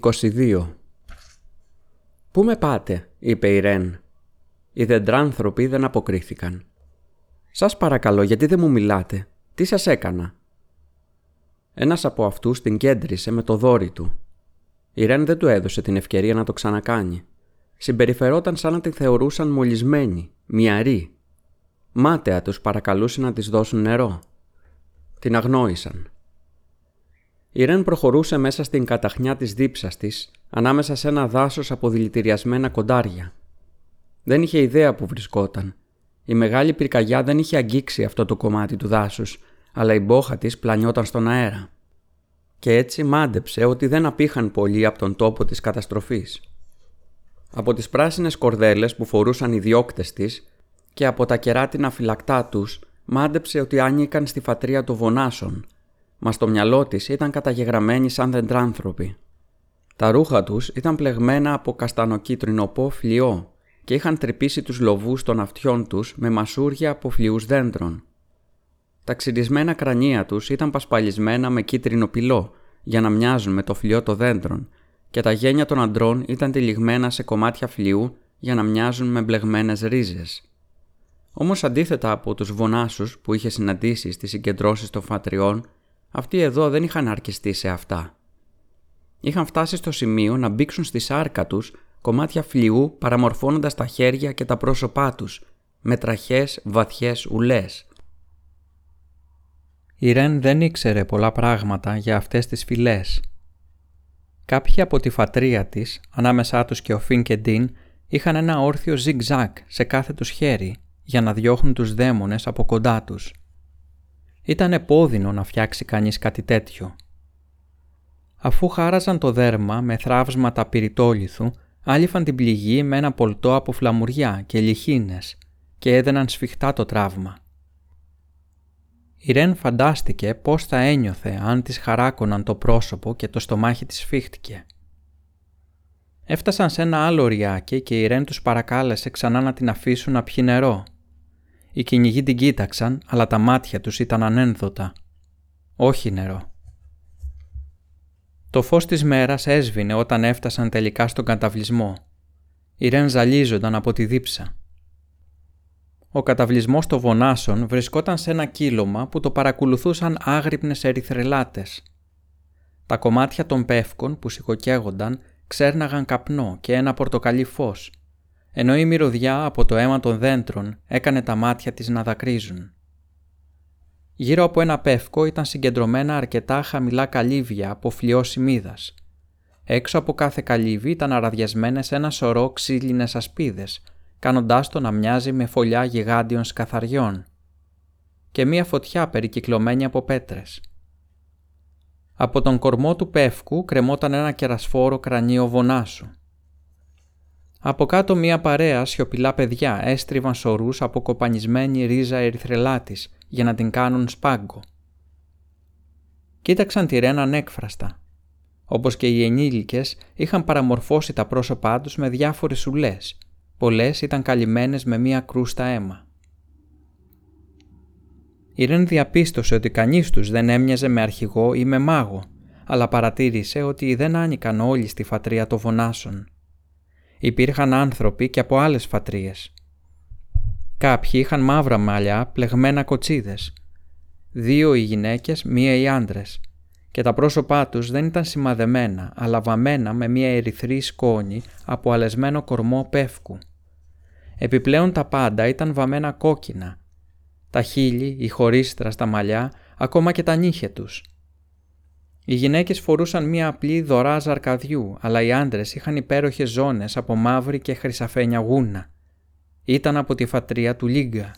22 «Πού με πάτε» είπε η Ρεν. Οι δεντράνθρωποι δεν αποκρίθηκαν. «Σας παρακαλώ γιατί δεν μου μιλάτε; Τι σας έκανα» Ένας από αυτούς την κέντρισε με το δόρι του. Η Ρεν δεν του έδωσε την ευκαιρία να το ξανακάνει. Συμπεριφερόταν σαν να την θεωρούσαν μολυσμένη, μυαρή. Μάταια τους παρακαλούσε να της δώσουν νερό. Την αγνόησαν. Η Ρεν προχωρούσε μέσα στην καταχνιά της δίψας της, ανάμεσα σε ένα δάσος από δηλητηριασμένα κοντάρια. Δεν είχε ιδέα που βρισκόταν. Η μεγάλη πυρκαγιά δεν είχε αγγίξει αυτό το κομμάτι του δάσους αλλά η μπόχα της πλανιόταν στον αέρα. Και έτσι μάντεψε ότι δεν απήχαν πολύ από τον τόπο της καταστροφής. Από τις πράσινες κορδέλες που φορούσαν οι διώκτες της και από τα κεράτινα φυλακτά τους μάντεψε ότι άνοικαν στη φατρία των βονάσων, μα στο μυαλό της ήταν καταγεγραμμένοι σαν δεντράνθρωποι. Τα ρούχα τους ήταν πλεγμένα από καστανοκίτρινο πό φλοιό και είχαν τρυπήσει τους λοβούς των αυτιών τους με μασούρια από φλοιούς δέντρων. Τα ξυρισμένα κρανία τους ήταν πασπαλισμένα με κίτρινο πυλό για να μοιάζουν με το φλοιό των δέντρων και τα γένια των αντρών ήταν τυλιγμένα σε κομμάτια φλοιού για να μοιάζουν με μπλεγμένες ρίζες. Όμως αντίθετα από τους βονάσους που είχε συναντήσει στις συγκεντρώσεις των φατριών, αυτοί εδώ δεν είχαν αρκιστεί σε αυτά. Είχαν φτάσει στο σημείο να μπήξουν στη σάρκα τους κομμάτια φλοιού παραμορφώνοντας τα χέρια και τα πρόσωπά τους με τραχές βαθιές ουλές η Ρεν δεν ήξερε πολλά πράγματα για αυτές τις φυλές. Κάποιοι από τη φατρία της, ανάμεσά τους και ο Φιν και Ντίν, είχαν ένα όρθιο ζιγ-ζακ σε κάθε τους χέρι για να διώχνουν τους δαίμονες από κοντά τους. Ήταν επώδυνο να φτιάξει κανείς κάτι τέτοιο. Αφού χάραζαν το δέρμα με θράψματα πυρητόλιθου, άλυφαν την πληγή με ένα πολτό από φλαμουριά και λιχίνες και έδαιναν σφιχτά το τραύμα. Η Ρεν φαντάστηκε πώς θα ένιωθε αν της χαράκωναν το πρόσωπο και το στομάχι της φύχτηκε. Έφτασαν σε ένα άλλο ριάκι και η Ρεν τους παρακάλεσε ξανά να την αφήσουν να πιει νερό. Οι κυνηγοί την κοίταξαν, αλλά τα μάτια τους ήταν ανένδοτα. Όχι νερό. Το φως της μέρας έσβηνε όταν έφτασαν τελικά στον καταβλισμό. Η Ρεν ζαλίζονταν από τη δίψα. Ο καταβλισμός των Βονάσων βρισκόταν σε ένα κύλωμα που το παρακολουθούσαν άγρυπνες ερυθρελάτες. Τα κομμάτια των πεύκων που σηκωκαίγονταν ξέρναγαν καπνό και ένα πορτοκαλί φως, ενώ η μυρωδιά από το αίμα των δέντρων έκανε τα μάτια της να δακρύζουν. Γύρω από ένα πεύκο ήταν συγκεντρωμένα αρκετά χαμηλά καλύβια από φλοιό μύδας. Έξω από κάθε καλύβι ήταν αραδιασμένες ένα σωρό ξύλινες ασπίδες κάνοντάς το να μοιάζει με φωλιά γιγάντιων σκαθαριών και μία φωτιά περικυκλωμένη από πέτρες. Από τον κορμό του πεύκου κρεμόταν ένα κερασφόρο κρανίο βονάσου. Από κάτω μία παρέα σιωπηλά παιδιά έστριβαν σωρούς από κοπανισμένη ρίζα ερυθρελάτης για να την κάνουν σπάγκο. Κοίταξαν τη Ρένα ανέκφραστα. Όπως και οι ενήλικες είχαν παραμορφώσει τα πρόσωπά τους με διάφορες ουλές πολλές ήταν καλυμμένες με μία κρούστα αίμα. Η Ρεν διαπίστωσε ότι κανείς τους δεν έμοιαζε με αρχηγό ή με μάγο, αλλά παρατήρησε ότι δεν άνοικαν όλοι στη φατρία των Βονάσων. Υπήρχαν άνθρωποι και από άλλες φατρίες. Κάποιοι είχαν μαύρα μαλλιά πλεγμένα κοτσίδες. Δύο οι γυναίκες, μία οι άντρες. Και τα πρόσωπά τους δεν ήταν σημαδεμένα, αλλά βαμμένα με μία ερυθρή σκόνη από αλεσμένο κορμό πεύκου. Επιπλέον τα πάντα ήταν βαμμένα κόκκινα. Τα χείλη, η χωρίστρα στα μαλλιά, ακόμα και τα νύχια τους. Οι γυναίκες φορούσαν μία απλή δωρά ζαρκαδιού, αλλά οι άντρες είχαν υπέροχες ζώνες από μαύρη και χρυσαφένια γούνα. Ήταν από τη φατρία του Λίγκα.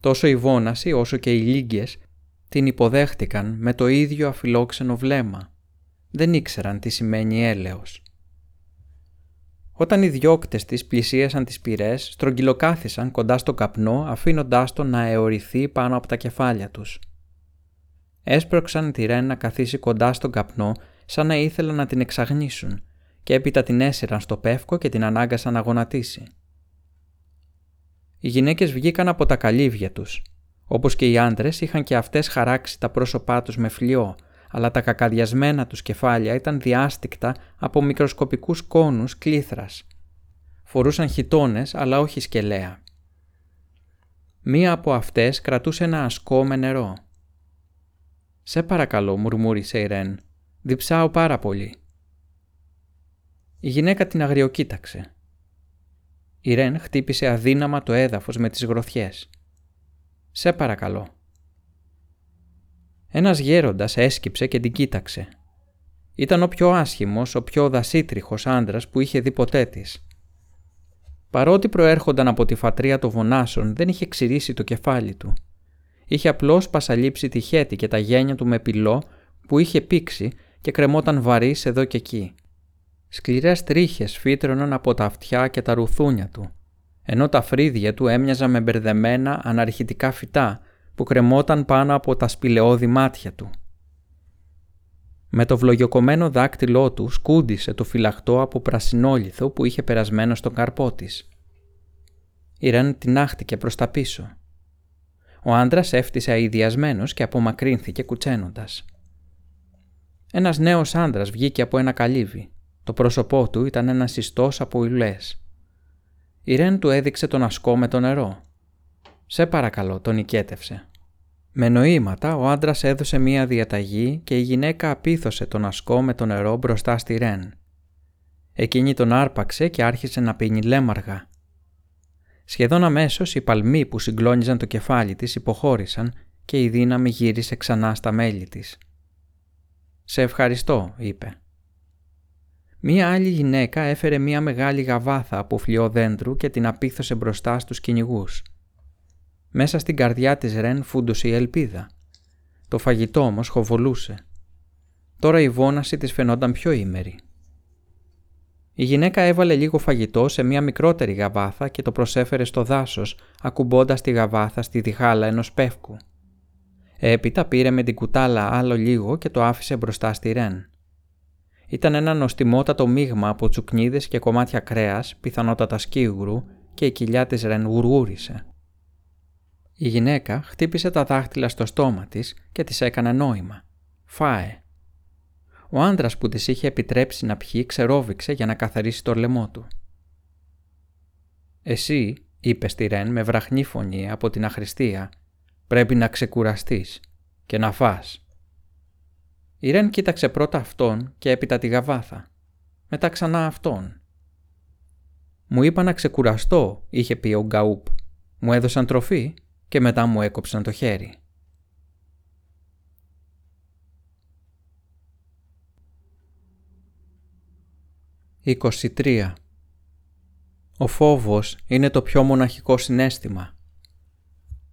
Τόσο η Βόναση όσο και οι Λίγκες την υποδέχτηκαν με το ίδιο αφιλόξενο βλέμμα. Δεν ήξεραν τι σημαίνει έλεος. Όταν οι διώκτες της πλησίασαν τις πυρές, στρογγυλοκάθισαν κοντά στο καπνό αφήνοντάς τον να αιωρηθεί πάνω από τα κεφάλια τους. Έσπρωξαν τη Ρέν να καθίσει κοντά στον καπνό σαν να ήθελαν να την εξαγνίσουν και έπειτα την έσυραν στο πεύκο και την ανάγκασαν να γονατίσει. Οι γυναίκες βγήκαν από τα καλύβια τους. Όπως και οι άντρες είχαν και αυτές χαράξει τα πρόσωπά τους με φλοιό, αλλά τα κακαδιασμένα τους κεφάλια ήταν διάστηκτα από μικροσκοπικούς κόνους κλήθρας. Φορούσαν χιτώνες, αλλά όχι σκελέα. Μία από αυτές κρατούσε ένα ασκό με νερό. «Σε παρακαλώ», μουρμούρισε η Ρεν. «Διψάω πάρα πολύ». Η γυναίκα την αγριοκοίταξε. Η Ρεν χτύπησε αδύναμα το έδαφος με τις γροθιές. «Σε παρακαλώ». Ένας γέροντας έσκυψε και την κοίταξε. Ήταν ο πιο άσχημος, ο πιο δασίτριχος άντρας που είχε δει ποτέ της. Παρότι προέρχονταν από τη φατρία των βονάσων, δεν είχε ξηρίσει το κεφάλι του. Είχε απλώς πασαλείψει τη χέτη και τα γένια του με πυλό που είχε πήξει και κρεμόταν βαρύς εδώ και εκεί. Σκληρές τρίχες φύτρωναν από τα αυτιά και τα ρουθούνια του, ενώ τα φρύδια του έμοιαζαν με μπερδεμένα αναρχητικά φυτά που κρεμόταν πάνω από τα σπηλαιώδη μάτια του. Με το βλογιοκομμένο δάκτυλό του σκούντισε το φυλαχτό από πρασινόλιθο που είχε περασμένο στον καρπό της. Η Ρεν τεινάχτηκε προς τα πίσω. Ο άντρας έφτιασε αειδιασμένος και απομακρύνθηκε κουτσένοντας. Ένας νέος άντρας βγήκε από ένα καλύβι. Το πρόσωπό του ήταν ένας ιστός από υλές. Η Ρεν του έδειξε τον ασκό με το νερό. «Σε παρακαλώ», τον νικέτευσε. Με νοήματα ο άντρας έδωσε μία διαταγή και η γυναίκα απίθωσε τον ασκό με το νερό μπροστά στη Ρεν. Εκείνη τον άρπαξε και άρχισε να πίνει λέμαργα. Σχεδόν αμέσως οι παλμοί που συγκλώνιζαν το κεφάλι της υποχώρησαν και η δύναμη γύρισε ξανά στα μέλη της. «Σε ευχαριστώ», είπε. Μία άλλη γυναίκα έφερε μία μεγάλη γαβάθα από φλοιό δέντρου και την απίθωσε μπροστά στους κυνηγούς. Μέσα στην καρδιά της Ρεν φούντωσε η ελπίδα. Το φαγητό όμως χοβολούσε. Τώρα η βόναση της φαινόταν πιο ήμερη. Η γυναίκα έβαλε λίγο φαγητό σε μια μικρότερη γαβάθα και το προσέφερε στο δάσος, ακουμπώντας τη γαβάθα στη διχάλα ενός πεύκου. Έπειτα πήρε με την κουτάλα άλλο λίγο και το άφησε μπροστά στη Ρεν. Ήταν ένα νοστιμότατο μείγμα από τσουκνίδες και κομμάτια κρέας, πιθανότατα σκίγουρου, και η κοιλιά της Ρεν γουργούρισε. Η γυναίκα χτύπησε τα δάχτυλα στο στόμα της και της έκανε νόημα. «Φάε». Ο άντρας που της είχε επιτρέψει να πιει ξερόβηξε για να καθαρίσει το λαιμό του. «Εσύ», είπες στη Ρεν με βραχνή φωνή από την αχρηστία, «πρέπει να ξεκουραστείς και να φας». Η Ρεν κοίταξε πρώτα αυτόν και έπειτα τη γαβάθα. Μετά ξανά αυτόν. «Μου είπα να ξεκουραστώ», είχε πει ο Γκαούπ. «Μου έδωσαν τροφή και μετά μου έκοψαν το χέρι. «23. Ο φόβος είναι το πιο μοναχικό συνέστημα.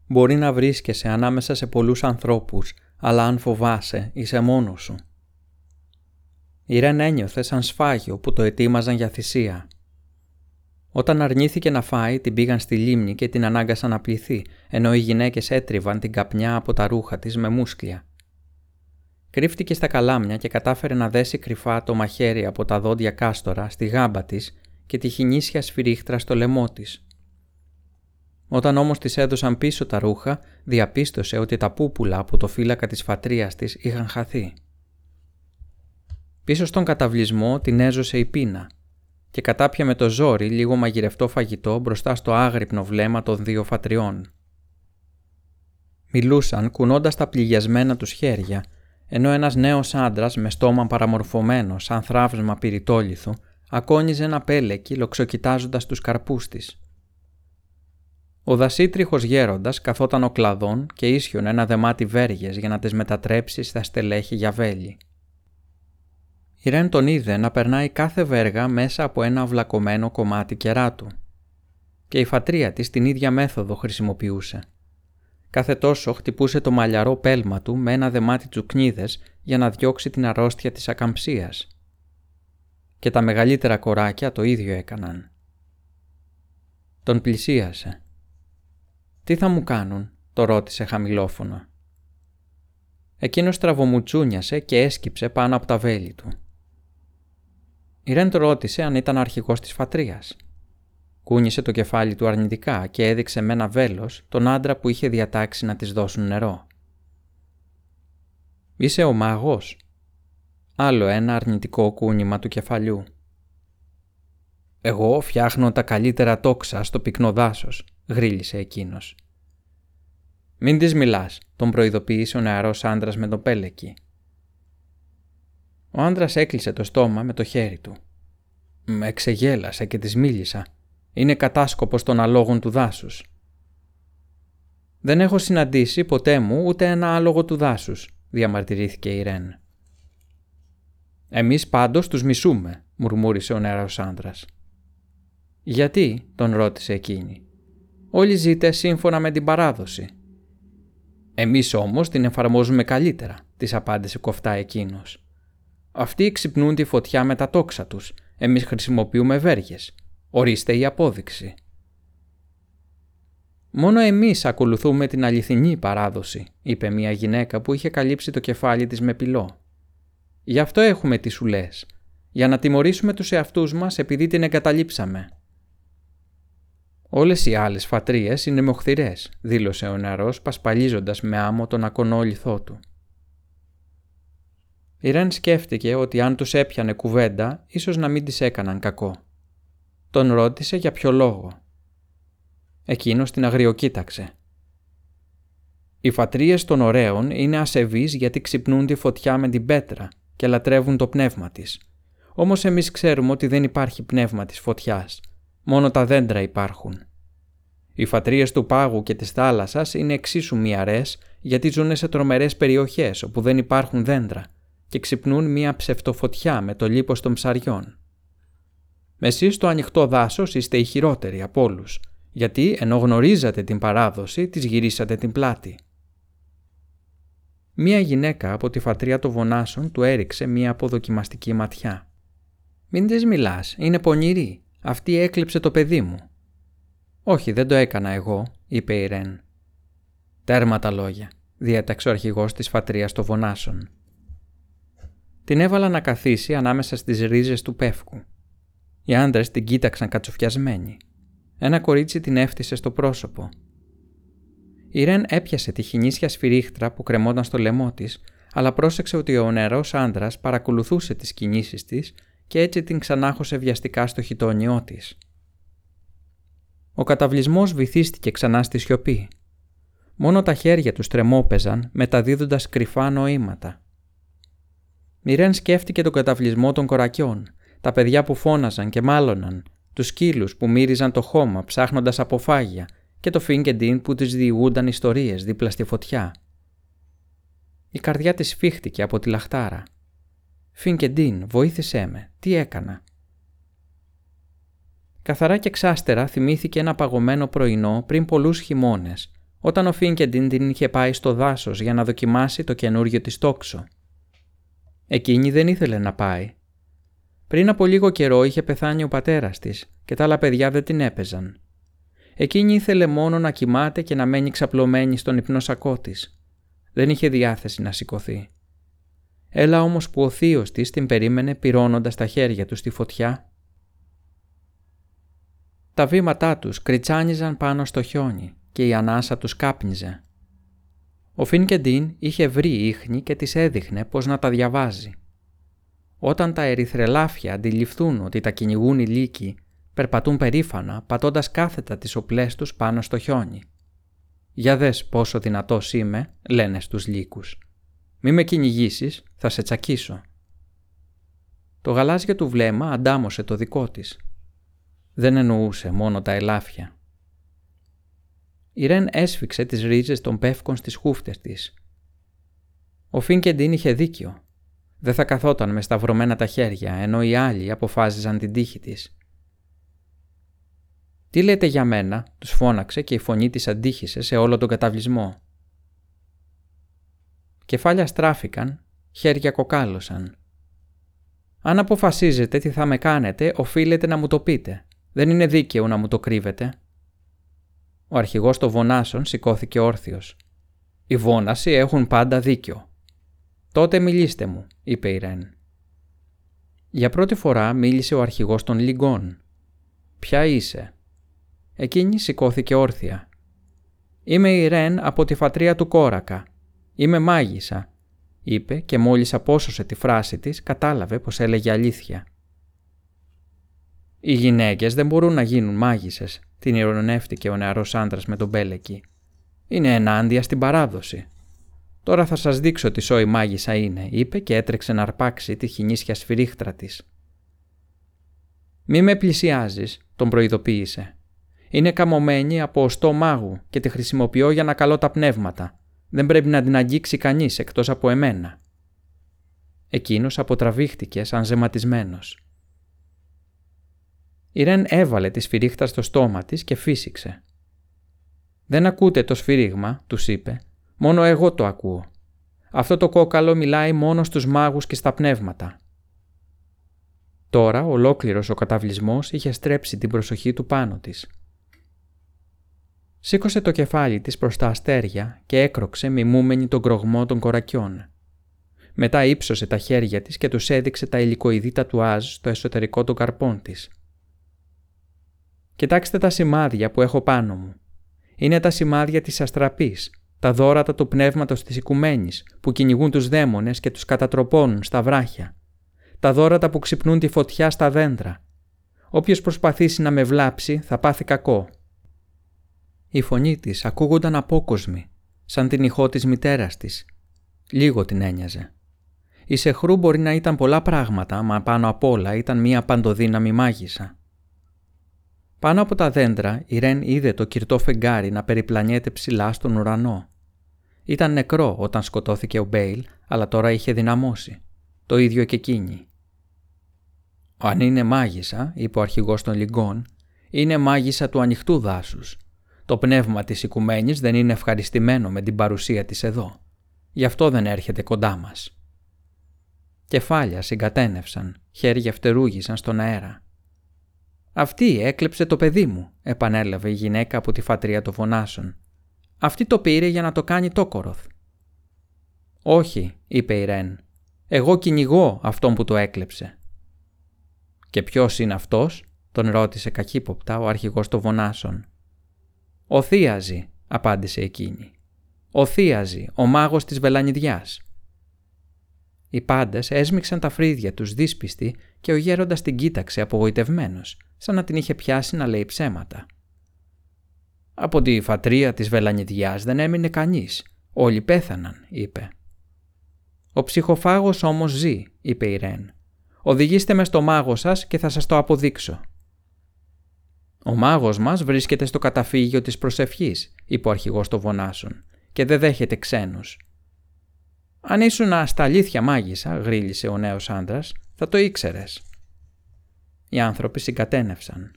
Μπορεί να βρίσκεσαι ανάμεσα σε πολλούς ανθρώπους, αλλά αν φοβάσαι είσαι μόνος σου. Η Ρεν ένιωθε σαν σφάγιο που το ετοίμαζαν για θυσία. Όταν αρνήθηκε να φάει, την πήγαν στη λίμνη και την ανάγκασαν να πληθεί, ενώ οι γυναίκες έτριβαν την καπνιά από τα ρούχα της με μουσκλια. Κρύφτηκε στα καλάμια και κατάφερε να δέσει κρυφά το μαχαίρι από τα δόντια κάστορα στη γάμπα της και τη χινίσια σφυρίχτρα στο λαιμό της. Όταν όμως της έδωσαν πίσω τα ρούχα, διαπίστωσε ότι τα πούπουλα από το φύλακα της φατρίας της είχαν χαθεί. Πίσω στον καταβλισμό την έζωσε η πείνα και κατάπια με το ζόρι λίγο μαγειρευτό φαγητό μπροστά στο άγρυπνο βλέμμα των δύο φατριών. Μιλούσαν κουνώντας τα πληγιασμένα τους χέρια, ενώ ένας νέος άντρας με στόμα παραμορφωμένο σαν θράβσμα πυρητόλιθου ακόνιζε ένα πέλεκι λοξοκοιτάζοντας τους καρπούς της. Ο δασίτριχος γέροντας καθόταν ο κλαδόν και ίσιον ένα δεμάτι βέργες για να τις μετατρέψει στα στελέχη για βέλη. Η Ρεν τον είδε να περνάει κάθε βέργα μέσα από ένα αυλακωμένο κομμάτι κεράτου. Και η φατρία της την ίδια μέθοδο χρησιμοποιούσε. Κάθε τόσο χτυπούσε το μαλλιαρό πέλμα του με ένα δεμάτι τσουκνίδες για να διώξει την αρρώστια της ακαμψίας. Και τα μεγαλύτερα κοράκια το ίδιο έκαναν. Τον πλησίασε. «Τι θα μου κάνουν» το ρώτησε χαμηλόφωνα. Εκείνος τραβομουτσούνιασε και έσκυψε πάνω από τα βέλη του. Η Ρεν ρώτησε αν ήταν αρχηγός της φατρίας. Κούνησε το κεφάλι του αρνητικά και έδειξε με ένα βέλος τον άντρα που είχε διατάξει να της δώσουν νερό. Είσαι ο μάγος. Άλλο ένα αρνητικό κούνημα του κεφαλιού. «Εγώ φτιάχνω τα καλύτερα τόξα στο πυκνό δάσος», γρίλησε εκείνος. «Μην της μιλάς», τον προειδοποίησε ο νεαρός άντρας με τον πέλεκι. Ο άντρας έκλεισε το στόμα με το χέρι του. Με εξεγέλασε και της μίλησα. Είναι κατάσκοπος των αλόγων του δάσους. «Δεν έχω συναντήσει ποτέ μου ούτε ένα άλογο του δάσους», διαμαρτυρήθηκε η Ρεν. «Εμείς πάντως τους μισούμε», μουρμούρισε ο νεαρός άντρας. «Γιατί» τον ρώτησε εκείνη. «Όλοι ζείτε σύμφωνα με την παράδοση». «Εμείς όμως την εφαρμόζουμε καλύτερα», της απάντησε κοφτά εκείνος. «Αυτοί ξυπνούν τη φωτιά με τα τόξα τους, εμείς χρησιμοποιούμε βέργες. Ορίστε η απόδειξη». «Μόνο εμείς ακολουθούμε την αληθινή παράδοση», είπε μια γυναίκα που είχε καλύψει το κεφάλι της με πυλό. «Γι' αυτό έχουμε τις σουλές, για να τιμωρήσουμε τους εαυτούς μας επειδή την εγκαταλείψαμε». Όλες οι άλλες φατρίες είναι μοχθηρές, δήλωσε ο νεαρός πασπαλίζοντας με άμμο τον ακονό λιθό του. Η Ρεν σκέφτηκε ότι αν τους έπιανε κουβέντα, ίσως να μην τη έκαναν κακό. Τον ρώτησε για ποιο λόγο. Εκείνος την αγριοκοίταξε. Οι φατρίες των ωραίων είναι ασεβείς γιατί ξυπνούν τη φωτιά με την πέτρα και λατρεύουν το πνεύμα της. Όμως εμείς ξέρουμε ότι δεν υπάρχει πνεύμα της φωτιάς Μόνο τα δέντρα υπάρχουν. Οι φατρίες του πάγου και της θάλασσας είναι εξίσου μυαρές γιατί ζουν σε τρομερές περιοχές όπου δεν υπάρχουν δέντρα και ξυπνούν μία ψευτοφωτιά με το λίπος των ψαριών. Εσείς στο ανοιχτό δάσος είστε οι χειρότεροι από όλους, γιατί ενώ γνωρίζατε την παράδοση, της γυρίσατε την πλάτη. Μία γυναίκα από τη φατρία των Βονάσων του έριξε μία αποδοκιμαστική ματιά. «Μην της μιλάς, είναι πονηρή», αυτή έκλειψε το παιδί μου. Όχι, δεν το έκανα εγώ, είπε η Ρεν. Τέρμα τα λόγια, διέταξε ο αρχηγός της φατρίας των Βονάσων. Την έβαλα να καθίσει ανάμεσα στις ρίζες του πεύκου. Οι άντρες την κοίταξαν κατσοφιασμένοι. Ένα κορίτσι την έφτιασε στο πρόσωπο. Η Ρεν έπιασε τη χινίσια σφυρίχτρα που κρεμόταν στο λαιμό της, αλλά πρόσεξε ότι ο νερό άντρας παρακολουθούσε τις κινήσεις της και έτσι την ξανάχωσε βιαστικά στο χιτόνιό της. Ο καταβλισμός βυθίστηκε ξανά στη σιωπή. Μόνο τα χέρια τους τρεμόπαιζαν μεταδίδοντας κρυφά νοήματα. Μιρέν σκέφτηκε τον καταβλισμό των κορακιών, τα παιδιά που φώναζαν και μάλωναν, τους σκύλους που μύριζαν το χώμα ψάχνοντας αποφάγια και το Φίγκεντιν που τις διηγούνταν ιστορίες δίπλα στη φωτιά. Η καρδιά της φύχτηκε από τη λαχτάρα. Φινκεντίν, βοήθησέ με. Τι έκανα; Καθαρά και ξάστερα θυμήθηκε ένα παγωμένο πρωινό πριν πολλούς χειμώνες, όταν ο Φίνκεντιν την είχε πάει στο δάσος για να δοκιμάσει το καινούριο της τόξο. Εκείνη δεν ήθελε να πάει. Πριν από λίγο καιρό είχε πεθάνει ο πατέρας της και τα άλλα παιδιά δεν την έπαιζαν. Εκείνη ήθελε μόνο να κοιμάται και να μένει ξαπλωμένη στον υπνόσακό της. Δεν είχε διάθεση να σηκωθεί. Έλα όμως που ο θείος της την περίμενε πυρώνοντας τα χέρια του στη φωτιά. Τα βήματά τους κριτσάνιζαν πάνω στο χιόνι και η ανάσα τους κάπνιζε. Ο Φίνκεντίν είχε βρει ίχνη και της έδειχνε πώς να τα διαβάζει. Όταν τα ερυθρελάφια αντιληφθούν ότι τα κυνηγούν οι λύκοι, περπατούν περήφανα πατώντας κάθετα τις οπλές τους πάνω στο χιόνι. «Για δες πόσο δυνατός είμαι», λένε στους λύκους. Μη με κυνηγήσεις, θα σε τσακίσω. Το γαλάζιο του βλέμμα αντάμωσε το δικό της. Δεν εννοούσε μόνο τα ελάφια. Η Ρεν έσφιξε τις ρίζες των πεύκων στις χούφτες της. Ο Φίνκεντιν είχε δίκιο. Δεν θα καθόταν με σταυρωμένα τα χέρια, ενώ οι άλλοι αποφάσιζαν την τύχη της. «Τι λέτε για μένα», τους φώναξε και η φωνή της αντίχησε σε όλο τον καταβλισμό. Κεφάλια στράφηκαν, χέρια κοκάλωσαν. Αν αποφασίζετε τι θα με κάνετε, οφείλετε να μου το πείτε. Δεν είναι δίκαιο να μου το κρύβετε. Ο αρχηγός των Βονάσων σηκώθηκε όρθιος. Οι Βόνασοι έχουν πάντα δίκιο. Τότε μιλήστε μου, είπε η Ρεν. Για πρώτη φορά μίλησε ο αρχηγός των Λιγκών. Ποια είσαι; Εκείνη σηκώθηκε όρθια. Είμαι η Ρεν από τη φατρία του Κόρακα. Είμαι μάγισσα. είπε και μόλις απόσωσε τη φράση της κατάλαβε πως έλεγε αλήθεια. «Οι γυναίκες δεν μπορούν να γίνουν μάγισσες», την ηρωνεύτηκε ο νεαρός άντρας με τον Μπέλεκι. «Είναι ενάντια στην παράδοση». «Τώρα θα σας δείξω τι σόη μάγισσα είναι», είπε και έτρεξε να αρπάξει τη χινίσια σφυρίχτρα της. «Μη με πλησιάζεις», τον προειδοποίησε. «Είναι καμωμένη από οστό μάγου και τη χρησιμοποιώ για να καλώ τα πνεύματα. Δεν πρέπει να την αγγίξει κανείς εκτός από εμένα». Εκείνος αποτραβήχτηκε σαν ζεματισμένος. Η Ρεν έβαλε τη σφυρίχτα στο στόμα της και φύσηξε. «Δεν ακούτε το σφυρίγμα», τους είπε. «Μόνο εγώ το ακούω. Αυτό το κόκαλο μιλάει μόνο στους μάγους και στα πνεύματα. Τώρα ολόκληρος ο καταβλισμός είχε στρέψει την προσοχή του πάνω της. Σήκωσε το κεφάλι της προς τα αστέρια και έκροξε μιμούμενη τον κρογμό των κορακιών. Μετά ύψωσε τα χέρια της και τους έδειξε τα υλικοειδή τατουάζ στο εσωτερικό των καρπών της. «Κοιτάξτε τα σημάδια που έχω πάνω μου. Είναι τα σημάδια της αστραπής, τα δόρατα του πνεύματος της οικουμένης που κυνηγούν τους δαίμονες και τους κατατροπώνουν στα βράχια τα δώρατα που ξυπνούν τη φωτιά στα δέντρα. Όποιος προσπαθήσει να με βλάψει θα πάθει κακό. Η φωνή της ακούγονταν απόκοσμη, σαν την ηχό της μητέρας της. Λίγο την ένοιαζε. Η Σεχρού μπορεί να ήταν πολλά πράγματα, μα πάνω απ' όλα ήταν μία παντοδύναμη μάγισσα. Πάνω από τα δέντρα η Ρεν είδε το κυρτό φεγγάρι να περιπλανιέται ψηλά στον ουρανό. Ήταν νεκρό όταν σκοτώθηκε ο Μπέιλ, αλλά τώρα είχε δυναμώσει. Το ίδιο και εκείνη. Αν είναι μάγισσα, είπε ο αρχηγός των Λιγκών, είναι μάγισσα του ανοιχτού δάσους. Το πνεύμα της οικουμένης δεν είναι ευχαριστημένο με την παρουσία της εδώ. Γι' αυτό δεν έρχεται κοντά μας. Κεφάλια συγκατένευσαν, χέρια φτερούγησαν στον αέρα. «Αυτή έκλεψε το παιδί μου», επανέλαβε η γυναίκα από τη φατρία των φωνάσεων. «Αυτή το πήρε για να το κάνει τόκοροθ». «Όχι», είπε η Ρεν. «Εγώ κυνηγώ αυτόν που το έκλεψε». «Και ποιος είναι αυτός» τον ρώτησε καχύποπτα ο αρχηγός των Βονάσων. «Ο Θίαζη», απάντησε εκείνη. «Ο Θίαζη, ο μάγος της Βελανιδιάς». Οι πάντες έσμιξαν τα φρύδια τους δύσπιστοι και ο γέροντας την κοίταξε απογοητευμένος, σαν να την είχε πιάσει να λέει ψέματα. «Από τη φατρία της Βελανιδιάς δεν έμεινε κανείς. Όλοι πέθαναν», είπε. «Ο ψυχοφάγος όμως ζει», είπε η Ρεν. Οδηγήστε με στο μάγο σας και θα σας το αποδείξω. Ο μάγος μας βρίσκεται στο καταφύγιο της προσευχής, είπε ο αρχηγός των Βονάσων, και δεν δέχεται ξένους. Αν ήσουν στα αλήθεια μάγισσα, γρίλησε ο νέος άντρας, θα το ήξερες. Οι άνθρωποι συγκατένευσαν.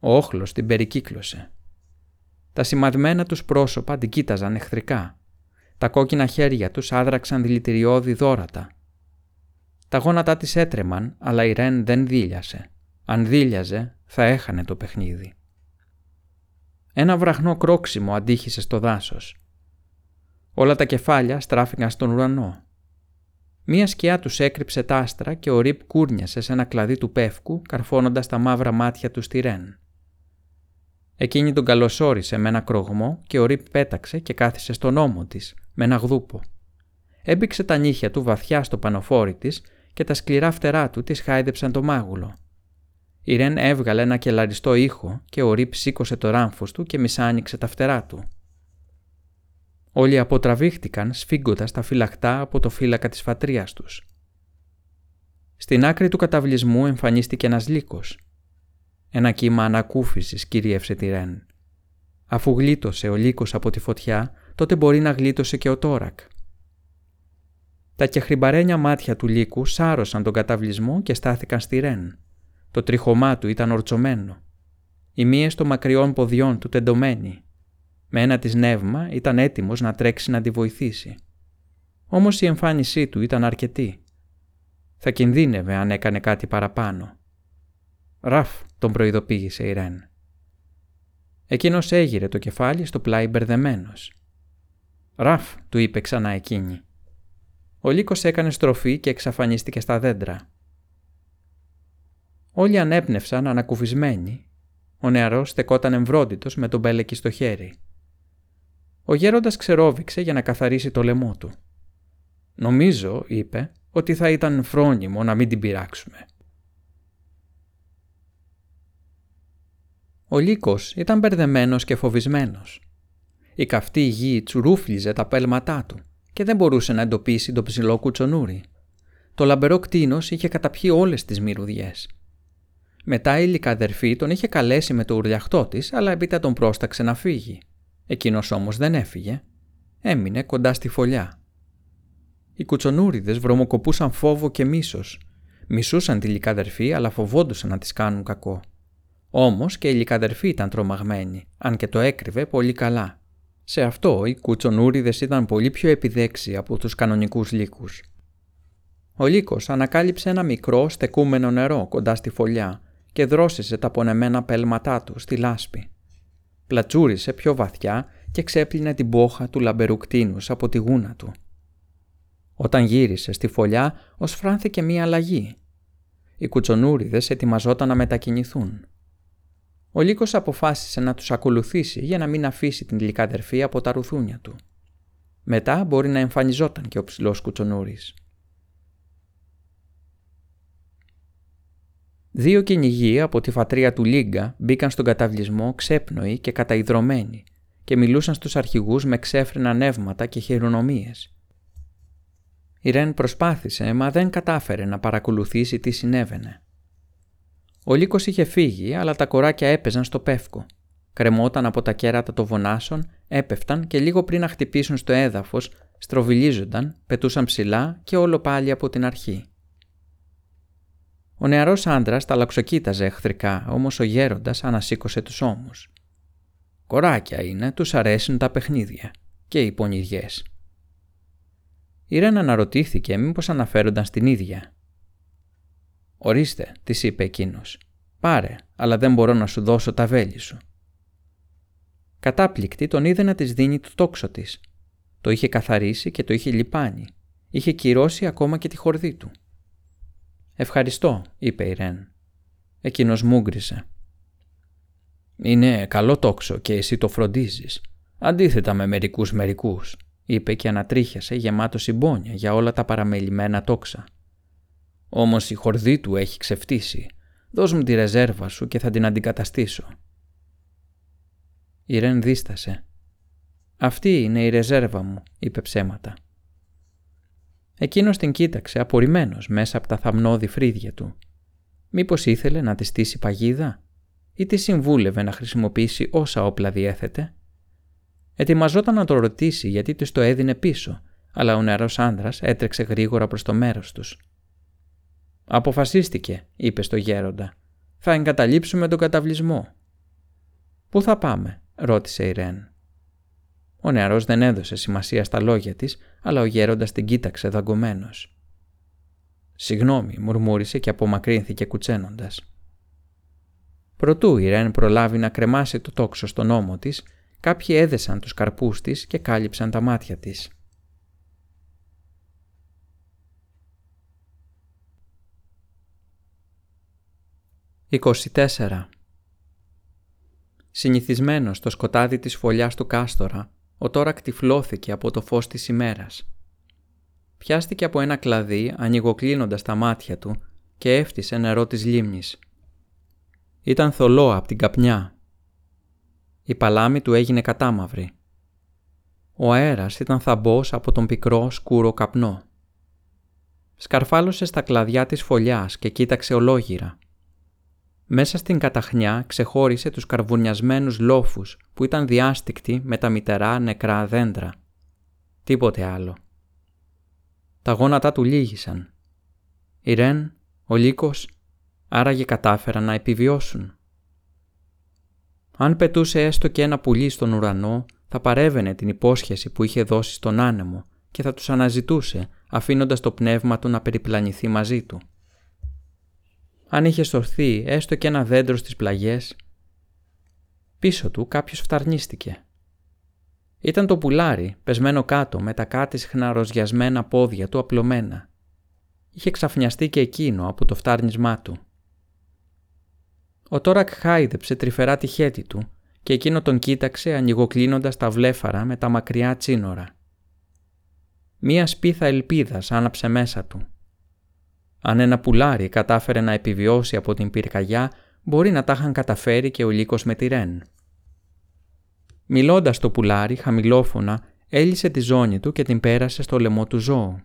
Ο όχλος την περικύκλωσε. Τα σημαδμένα τους πρόσωπα την κοίταζαν εχθρικά. Τα κόκκινα χέρια τους άδραξαν δηλητηριώδη δόρατα τα γόνατά της έτρεμαν, αλλά η Ρεν δεν δίλιασε. Αν δίλιαζε, θα έχανε το παιχνίδι. Ένα βραχνό κρόξιμο αντίχησε στο δάσος. Όλα τα κεφάλια στράφηκαν στον ουρανό. Μία σκιά τους έκρυψε τα άστρα και ο Ριπ κούρνιασε σε ένα κλαδί του πεύκου, καρφώνοντας τα μαύρα μάτια του στη Ρεν. Εκείνη τον καλωσόρισε με ένα κρογμό και ο Ριπ πέταξε και κάθισε στον ώμο της, με ένα γδούπο. Έμπηξε τα νύχια του βαθιά στο πανοφόρι της και τα σκληρά φτερά του της χάιδεψαν το μάγουλο. Η Ρεν έβγαλε ένα κελαριστό ήχο και ο Ριπ σήκωσε το ράμφος του και μισάνοιξε τα φτερά του. Όλοι αποτραβήχτηκαν σφίγγοντας τα φυλαχτά από το φύλακα της φατρίας τους. Στην άκρη του καταβλισμού εμφανίστηκε ένας λύκος. Ένα κύμα ανακούφισης κυρίευσε τη Ρεν. Αφού γλίτωσε ο λύκος από τη φωτιά, τότε μπορεί να γλίτωσε και ο τόρακ. Τα κεχριμπαρένια μάτια του λύκου σάρωσαν τον καταβλισμό και στάθηκαν στη ρεν. Το τριχωμά του ήταν ορτσωμένο. Οι μύες των μακριών ποδιών του τεντωμένοι. Με ένα της νεύμα ήταν έτοιμος να τρέξει να τη βοηθήσει. Όμως η εμφάνισή του ήταν αρκετή. Θα κινδύνευε αν έκανε κάτι παραπάνω. «Ραφ», τον προειδοποίησε η Ρεν. Εκείνος έγειρε το κεφάλι στο πλάι μπερδεμένος. «Ραφ», του είπε ξανά εκείνη. Ο λύκος έκανε στροφή και εξαφανίστηκε στα δέντρα. Όλοι ανέπνευσαν ανακουφισμένοι. Ο νεαρός στεκόταν εμβρόντιτος με τον μπέλεκι στο χέρι. Ο γέροντας ξερόβηξε για να καθαρίσει το λαιμό του. Νομίζω, είπε, ότι θα ήταν φρόνιμο να μην την πειράξουμε. Ο Λύκος ήταν μπερδεμένος και φοβισμένος. Η καυτή γη τσουρούφλιζε τα πέλματά του και δεν μπορούσε να εντοπίσει το ψηλό κουτσονούρι. Το λαμπερό κτίνος είχε καταπιεί όλες τις μυρουδιές. Μετά η λικαδερφή τον είχε καλέσει με το ουρλιαχτό της, αλλά έπειτα τον πρόσταξε να φύγει. Εκείνος όμως δεν έφυγε. Έμεινε κοντά στη φωλιά. Οι κουτσονούριδες βρωμοκοπούσαν φόβο και μίσος. Μισούσαν τη λικαδερφή, αλλά φοβόντουσαν να της κάνουν κακό. Όμως και η λικαδερφή ήταν τρομαγμένη, αν και το έκρυβε πολύ καλά. Σε αυτό οι κουτσονούριδες ήταν πολύ πιο επιδέξιοι από τους κανονικούς λύκους. Ο λύκος ανακάλυψε ένα μικρό στεκούμενο νερό κοντά στη φωλιά και δρόσισε τα πονεμένα πέλματά του στη λάσπη. Πλατσούρισε πιο βαθιά και ξέπλυνε την πόχα του λαμπερού κτίνους από τη γούνα του. Όταν γύρισε στη φωλιά, φράνθηκε μία αλλαγή. Οι κουτσονούριδες ετοιμαζόταν να μετακινηθούν. Ο Λύκος αποφάσισε να τους ακολουθήσει για να μην αφήσει την λικαδερφή από τα ρουθούνια του. Μετά μπορεί να εμφανιζόταν και ο ψηλός κουτσονούρης. Δύο κυνηγοί από τη φατρία του Λίγκα μπήκαν στον καταβλισμό ξέπνοοι και καταϊδρωμένοι και μιλούσαν στους αρχηγούς με ξέφρενα νεύματα και χειρονομίες. Η Ρεν προσπάθησε, μα δεν κατάφερε να παρακολουθήσει τι συνέβαινε. Ο λύκος είχε φύγει, αλλά τα κοράκια έπαιζαν στο πεύκο. Κρεμόταν από τα κέρατα των βονάσων, έπεφταν και λίγο πριν να χτυπήσουν στο έδαφος, στροβιλίζονταν, πετούσαν ψηλά και όλο πάλι από την αρχή. Ο νεαρός άντρας τα λαξοκοίταζε εχθρικά, όμως ο γέροντας ανασήκωσε τους ώμους. Κοράκια είναι, τους αρέσουν τα παιχνίδια και οι πονηριές. Η Ρένα αναρωτήθηκε μήπως αναφέρονταν στην ίδια. Ορίστε, της είπε εκείνος. Πάρε, αλλά δεν μπορώ να σου δώσω τα βέλη σου. Κατάπληκτη τον είδε να της δίνει το τόξο της. Το είχε καθαρίσει και το είχε λιπάνει. Είχε κυρώσει ακόμα και τη χορδή του. «Ευχαριστώ», είπε η Ρεν. Εκείνος μούγκρισε. «Είναι καλό τόξο και εσύ το φροντίζεις. Αντίθετα με μερικούς μερικούς», είπε και ανατρίχιασε γεμάτο συμπόνια για όλα τα παραμελημένα τόξα. «Όμως η χορδή του έχει ξεφτύσει. Δώσ' μου τη ρεζέρβα σου και θα την αντικαταστήσω». Η Ρεν δίστασε. «Αυτή είναι η ρεζέρβα μου», είπε ψέματα. Εκείνος την κοίταξε απορριμμένος μέσα από τα θαμνώδη φρύδια του. Μήπως ήθελε να τη στήσει παγίδα ή τη συμβούλευε να χρησιμοποιήσει όσα όπλα διέθετε; Ετοιμαζόταν να το ρωτήσει γιατί της το έδινε πίσω, αλλά ο νεαρός άνδρας έτρεξε γρήγορα προς το μέρος τους. «Αποφασίστηκε», είπε στο γέροντα. «Θα εγκαταλείψουμε τον καταβλισμό». «Πού θα πάμε» ρώτησε η Ρεν. Ο νεαρός δεν έδωσε σημασία στα λόγια της, αλλά ο γέροντας την κοίταξε δαγκωμένος. «Συγγνώμη», μουρμούρισε και απομακρύνθηκε κουτσένοντας. Προτού η Ρεν προλάβει να κρεμάσει το τόξο στον ώμο της, κάποιοι έδεσαν τους καρπούς της και κάλυψαν τα μάτια της. «24. Συνηθισμένος στο σκοτάδι της φωλιάς του κάστορα, ο τώρα τυφλώθηκε από το φως της ημέρας. Πιάστηκε από ένα κλαδί ανοιγοκλίνοντας τα μάτια του και έφτισε νερό της λίμνης. Ήταν θολό από την καπνιά. Η παλάμη του έγινε κατάμαυρη. Ο αέρας ήταν θαμπός από τον πικρό σκούρο καπνό. Σκαρφάλωσε στα κλαδιά της φωλιάς και κοίταξε ολόγυρα. Μέσα στην καταχνιά ξεχώρισε τους καρβουνιασμένους λόφους που ήταν διάστικτοι με τα μητερά νεκρά δέντρα. Τίποτε άλλο. Τα γόνατά του λύγησαν. Η Ρεν, ο Λύκος, άραγε κατάφεραν να επιβιώσουν. Αν πετούσε έστω και ένα πουλί στον ουρανό, θα παρέβαινε την υπόσχεση που είχε δώσει στον άνεμο και θα τους αναζητούσε, αφήνοντας το πνεύμα του να περιπλανηθεί μαζί του αν είχε σωρθεί έστω και ένα δέντρο στις πλαγιές. Πίσω του κάποιος φταρνίστηκε. Ήταν το πουλάρι, πεσμένο κάτω με τα κάτι χναροζιασμένα πόδια του απλωμένα. Είχε ξαφνιαστεί και εκείνο από το φτάρνισμά του. Ο Τόρακ χάιδεψε τρυφερά τη χέτη του και εκείνο τον κοίταξε ανοιγοκλίνοντας τα βλέφαρα με τα μακριά τσίνορα. μίας σπίθα ελπίδας άναψε μέσα του. Αν ένα πουλάρι κατάφερε να επιβιώσει από την πυρκαγιά, μπορεί να τα είχαν καταφέρει και ο λύκος με τη Ρεν. Μιλώντας το πουλάρι, χαμηλόφωνα, έλυσε τη ζώνη του και την πέρασε στο λαιμό του ζώου.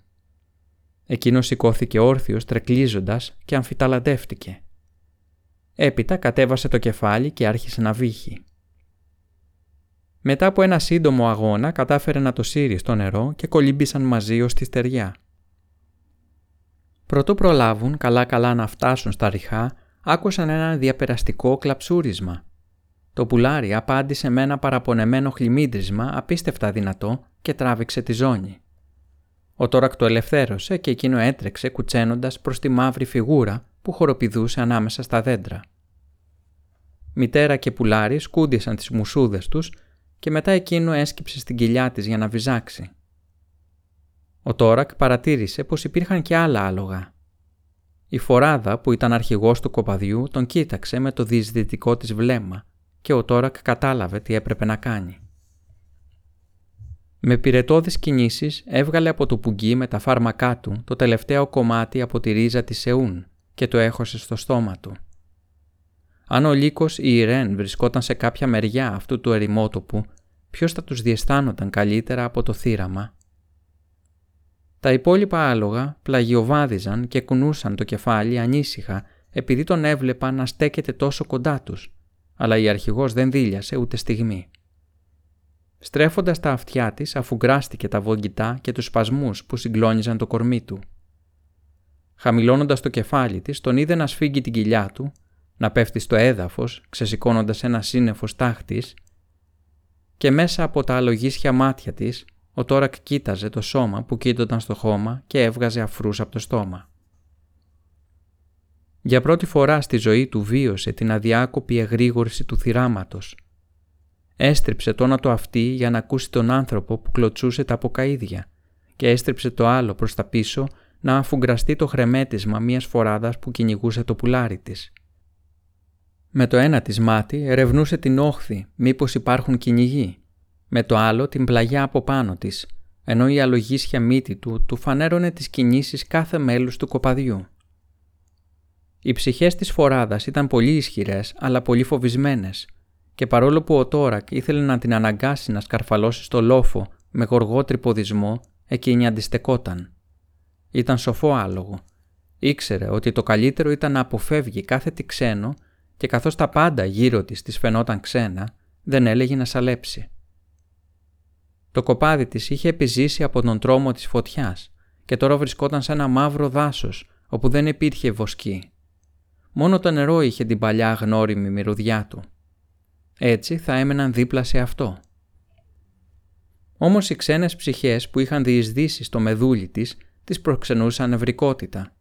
Εκείνος σηκώθηκε όρθιος τρεκλίζοντας και αμφιταλαντεύτηκε. Έπειτα κατέβασε το κεφάλι και άρχισε να βύχει. Μετά από ένα σύντομο αγώνα κατάφερε να το σύρει στο νερό και κολύμπησαν μαζί ως τη στεριά. Προτού προλάβουν καλά-καλά να φτάσουν στα ριχά, άκουσαν ένα διαπεραστικό κλαψούρισμα. Το πουλάρι απάντησε με ένα παραπονεμένο χλιμίντρισμα απίστευτα δυνατό και τράβηξε τη ζώνη. Ο τόρακ το ελευθέρωσε και εκείνο έτρεξε κουτσένοντας προς τη μαύρη φιγούρα που χοροπηδούσε ανάμεσα στα δέντρα. Μητέρα και πουλάρι σκούντισαν τις μουσούδες τους και μετά εκείνο έσκυψε στην κοιλιά της για να βυζάξει. Ο Τόρακ παρατήρησε πως υπήρχαν και άλλα άλογα. Η φοράδα που ήταν αρχηγός του κοπαδιού τον κοίταξε με το διεισδυτικό της βλέμμα και ο Τόρακ κατάλαβε τι έπρεπε να κάνει. Με πυρετώδεις κινήσεις έβγαλε από το πουγγί με τα φάρμακά του το τελευταίο κομμάτι από τη ρίζα της Σεούν και το έχωσε στο στόμα του. Αν ο Λύκος ή η Ρεν βρισκόταν σε κάποια μεριά αυτού του ερημότοπου, ποιος θα τους διαισθάνονταν καλύτερα από το θύραμα. Τα υπόλοιπα άλογα πλαγιοβάδιζαν και κουνούσαν το κεφάλι ανήσυχα επειδή τον έβλεπαν να στέκεται τόσο κοντά τους, αλλά η αρχηγός δεν δίλιασε ούτε στιγμή. Στρέφοντας τα αυτιά της αφού γκράστηκε τα βογγητά και τους σπασμούς που συγκλώνιζαν το κορμί του. Χαμηλώνοντας το κεφάλι της, τον είδε να σφίγγει την κοιλιά του, να πέφτει στο έδαφος, ξεσηκώνοντας ένα σύννεφος στάχτης και μέσα από τα αλογίσια μάτια της ο Τόρακ κοίταζε το σώμα που κοίτονταν στο χώμα και έβγαζε αφρούς από το στόμα. Για πρώτη φορά στη ζωή του βίωσε την αδιάκοπη εγρήγορση του θυράματος. Έστριψε το όνατο αυτή για να ακούσει τον άνθρωπο που κλωτσούσε τα αποκαίδια και έστριψε το άλλο προς τα πίσω να αφουγκραστεί το χρεμέτισμα μιας φοράδας που κυνηγούσε το πουλάρι της. Με το ένα της μάτι ερευνούσε την όχθη μήπως υπάρχουν κυνηγοί με το άλλο την πλαγιά από πάνω της, ενώ η αλογίσια μύτη του του φανέρωνε τις κινήσεις κάθε μέλους του κοπαδιού. Οι ψυχές της φοράδας ήταν πολύ ισχυρές αλλά πολύ φοβισμένες και παρόλο που ο Τόρακ ήθελε να την αναγκάσει να σκαρφαλώσει στο λόφο με γοργό τρυποδισμό, εκείνη αντιστεκόταν. Ήταν σοφό άλογο. Ήξερε ότι το καλύτερο ήταν να αποφεύγει κάθε τι ξένο και καθώς τα πάντα γύρω της της φαινόταν ξένα, δεν έλεγε να σαλέψει. Το κοπάδι της είχε επιζήσει από τον τρόμο της φωτιάς και τώρα βρισκόταν σε ένα μαύρο δάσος όπου δεν υπήρχε βοσκή. Μόνο το νερό είχε την παλιά γνώριμη μυρωδιά του. Έτσι θα έμεναν δίπλα σε αυτό. Όμως οι ξένες ψυχές που είχαν διεισδύσει στο μεδούλι της τις προξενούσαν ευρικότητα.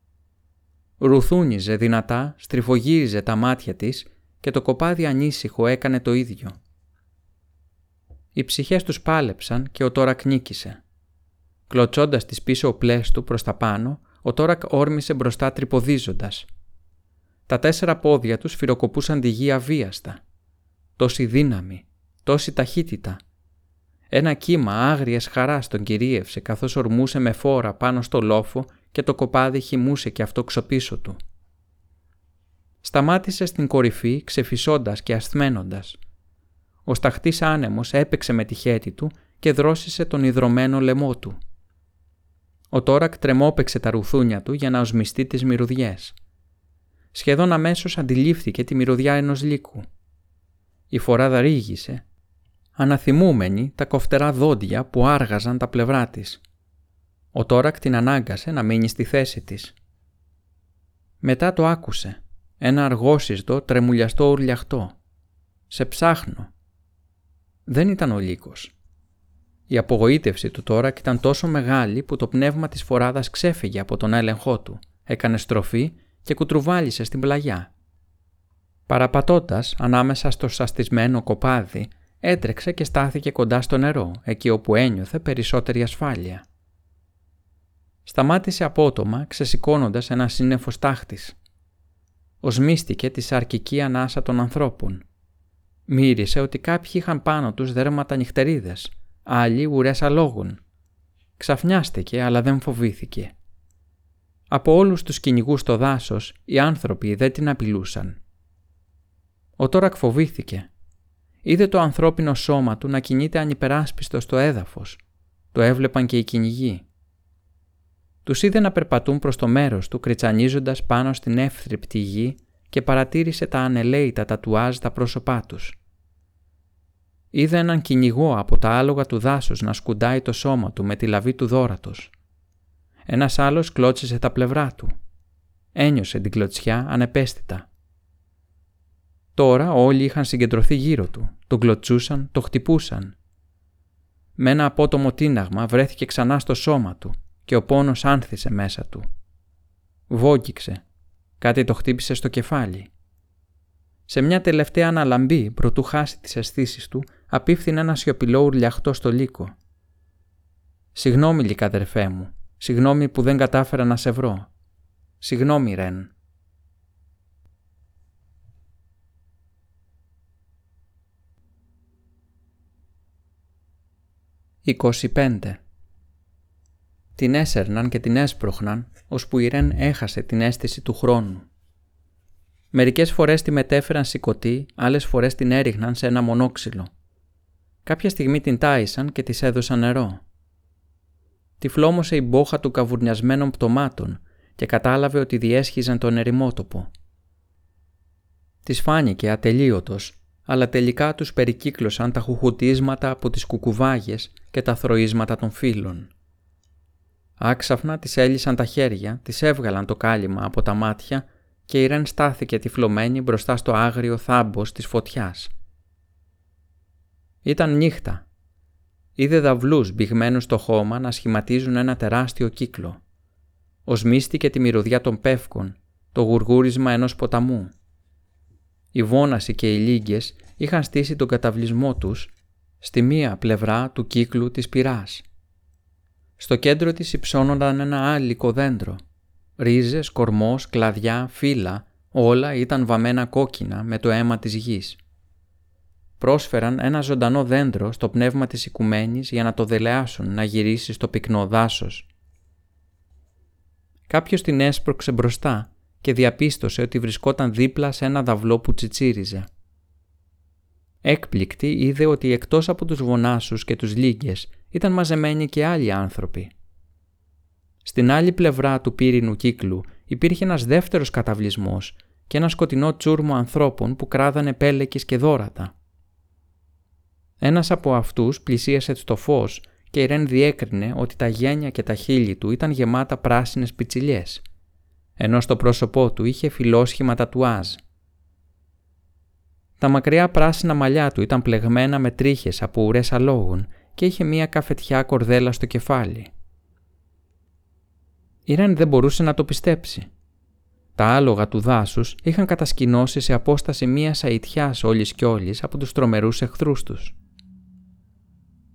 Ρουθούνιζε δυνατά, στριφογύριζε τα μάτια της και το κοπάδι ανήσυχο έκανε το ίδιο. Οι ψυχές τους πάλεψαν και ο Τόρακ νίκησε. Κλωτσώντας τις πίσω οπλές του προς τα πάνω, ο Τόρακ όρμησε μπροστά τρυποδίζοντας. Τα τέσσερα πόδια τους σφυροκοπούσαν τη γη αβίαστα. Τόση δύναμη, τόση ταχύτητα. Ένα κύμα άγριας χαράς τον κυρίευσε καθώς ορμούσε με φόρα πάνω στο λόφο και το κοπάδι χυμούσε και αυτό ξοπίσω του. Σταμάτησε στην κορυφή ξεφυσώντας και ασθμένοντας. Ο σταχτής άνεμος έπαιξε με τη χέτη του και δρόσισε τον υδρωμένο λαιμό του. Ο Τόρακ τρεμόπαιξε τα ρουθούνια του για να οσμιστεί τις μυρωδιές. Σχεδόν αμέσως αντιλήφθηκε τη μυρωδιά ενός λύκου. Η φοράδα ρίγησε, αναθυμούμενη τα κοφτερά δόντια που άργαζαν τα πλευρά της. Ο Τόρακ την ανάγκασε να μείνει στη θέση της. Μετά το άκουσε, ένα αργόσυστο τρεμουλιαστό ουρλιαχτό. «Σε ψάχνω», δεν ήταν ο λύκος. Η απογοήτευση του τώρα ήταν τόσο μεγάλη που το πνεύμα της φοράδας ξέφυγε από τον έλεγχό του, έκανε στροφή και κουτρουβάλισε στην πλαγιά. Παραπατώντας ανάμεσα στο σαστισμένο κοπάδι, έτρεξε και στάθηκε κοντά στο νερό, εκεί όπου ένιωθε περισσότερη ασφάλεια. Σταμάτησε απότομα, ξεσηκώνοντας ένα σύννεφος στάχτης. Οσμίστηκε τη σαρκική ανάσα των ανθρώπων. Μύρισε ότι κάποιοι είχαν πάνω τους δέρματα νυχτερίδες, άλλοι ουρές αλόγων. Ξαφνιάστηκε αλλά δεν φοβήθηκε. Από όλους τους κυνηγούς στο δάσος οι άνθρωποι δεν την απειλούσαν. Ο Τόρακ φοβήθηκε. Είδε το ανθρώπινο σώμα του να κινείται ανυπεράσπιστο στο έδαφος. Το έβλεπαν και οι κυνηγοί. Τους είδε να περπατούν προς το μέρος του κριτσανίζοντας πάνω στην εύθρυπτη γη και παρατήρησε τα ανελαίητα τατουάζ τα πρόσωπά τους. Είδε έναν κυνηγό από τα άλογα του δάσους να σκουντάει το σώμα του με τη λαβή του δόρατος. Ένας άλλος κλώτσισε τα πλευρά του. Ένιωσε την κλωτσιά ανεπαίσθητα. Τώρα όλοι είχαν συγκεντρωθεί γύρω του, τον κλωτσούσαν, το χτυπούσαν. Με ένα απότομο τίναγμα βρέθηκε ξανά στο σώμα του και ο πόνος άνθησε μέσα του. Βόγγιξε. Κάτι το χτύπησε στο κεφάλι. Σε μια τελευταία αναλαμπή, προτού χάσει τις αισθήσεις του, απίφθηνε ένα σιωπηλό ουρλιαχτό στο λύκο. «Συγγνώμη, λικαδερφέ μου. Συγγνώμη που δεν κατάφερα να σε βρω. Συγγνώμη, Ρεν». «25. Την έσερναν και την έσπροχναν, ώσπου η Ρεν έχασε την αίσθηση του χρόνου. Μερικές φορές τη μετέφεραν σηκωτή, άλλες φορές την έριχναν σε ένα μονόξυλο. Κάποια στιγμή την τάισαν και της έδωσαν νερό. Τη φλόμωσε η μπόχα του καβουρνιασμένων πτωμάτων και κατάλαβε ότι διέσχιζαν τον ερημότοπο. Της φάνηκε ατελείωτος, αλλά τελικά τους περικύκλωσαν τα χουχουτίσματα από τις κουκουβάγες και τα θροίσματα των φύλων. Άξαφνα τις έλυσαν τα χέρια, τις έβγαλαν το κάλυμα από τα μάτια και η Ρεν στάθηκε τυφλωμένη μπροστά στο άγριο θάμπος της φωτιάς. Ήταν νύχτα. Είδε δαυλούς μπηγμένους στο χώμα να σχηματίζουν ένα τεράστιο κύκλο. Οσμίστηκε τη μυρωδιά των πεύκων, το γουργούρισμα ενός ποταμού. Η βόναση και οι λίγκες είχαν στήσει τον καταβλισμό τους στη μία πλευρά του κύκλου της πυράς. Στο κέντρο της υψώνονταν ένα άλικο δέντρο – Ρίζες, κορμός, κλαδιά, φύλλα, όλα ήταν βαμμένα κόκκινα με το αίμα της γης. Πρόσφεραν ένα ζωντανό δέντρο στο πνεύμα της οικουμένης για να το δελεάσουν να γυρίσει στο πυκνό δάσος. Κάποιος την έσπρωξε μπροστά και διαπίστωσε ότι βρισκόταν δίπλα σε ένα δαυλό που τσιτσίριζε. Έκπληκτη είδε ότι εκτός από τους βονάσους και τους λίγκες ήταν μαζεμένοι και άλλοι άνθρωποι. Στην άλλη πλευρά του πύρινου κύκλου υπήρχε ένας δεύτερος καταβλισμός και ένα σκοτεινό τσούρμο ανθρώπων που κράδανε πέλεκες και δόρατα. Ένας από αυτούς πλησίασε στο φως και η Ρεν διέκρινε ότι τα γένια και τα χείλη του ήταν γεμάτα πράσινες πιτσιλιές, ενώ στο πρόσωπό του είχε φιλόσχημα τατουάζ. Τα μακριά πράσινα μαλλιά του ήταν πλεγμένα με τρίχες από ουρές αλόγων και είχε μία καφετιά κορδέλα στο κεφάλι. Η Ρεν δεν μπορούσε να το πιστέψει. Τα άλογα του δάσους είχαν κατασκηνώσει σε απόσταση μία αητιάς όλης κι όλης από τους τρομερούς εχθρούς τους.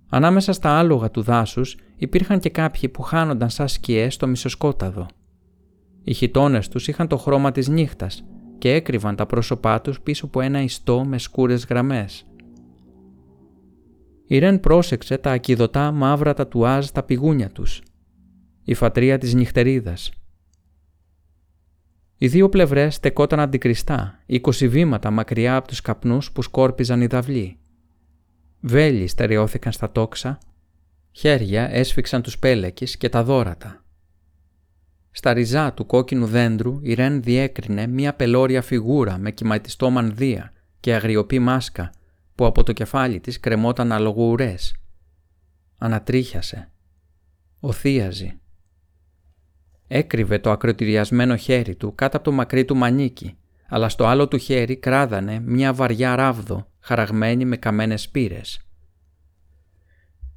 Ανάμεσα στα άλογα του δάσους υπήρχαν και κάποιοι που χάνονταν σαν σκιές στο μισοσκόταδο. Οι χιτώνες τους είχαν το χρώμα της νύχτας και έκρυβαν τα πρόσωπά τους πίσω από ένα ιστό με σκούρες γραμμές. Η Ρεν πρόσεξε τα ακιδωτά μαύρα τατουάζ στα πηγούνια τους η φατρία της νυχτερίδας. Οι δύο πλευρές στεκόταν αντικριστά, είκοσι βήματα μακριά από τους καπνούς που σκόρπιζαν οι δαυλοί. Βέλοι στερεώθηκαν στα τόξα, χέρια έσφιξαν τους πέλεκες και τα δόρατα. Στα ριζά του κόκκινου δέντρου η Ρεν διέκρινε μία πελώρια φιγούρα με κυματιστό μανδύα και αγριοπή μάσκα που από το κεφάλι της κρεμόταν αλογοουρές. Ανατρίχιασε. Οθίαζε. Έκρυβε το ακροτηριασμένο χέρι του κάτω από το μακρύ του μανίκι, αλλά στο άλλο του χέρι κράδανε μια βαριά ράβδο χαραγμένη με καμένες σπήρες.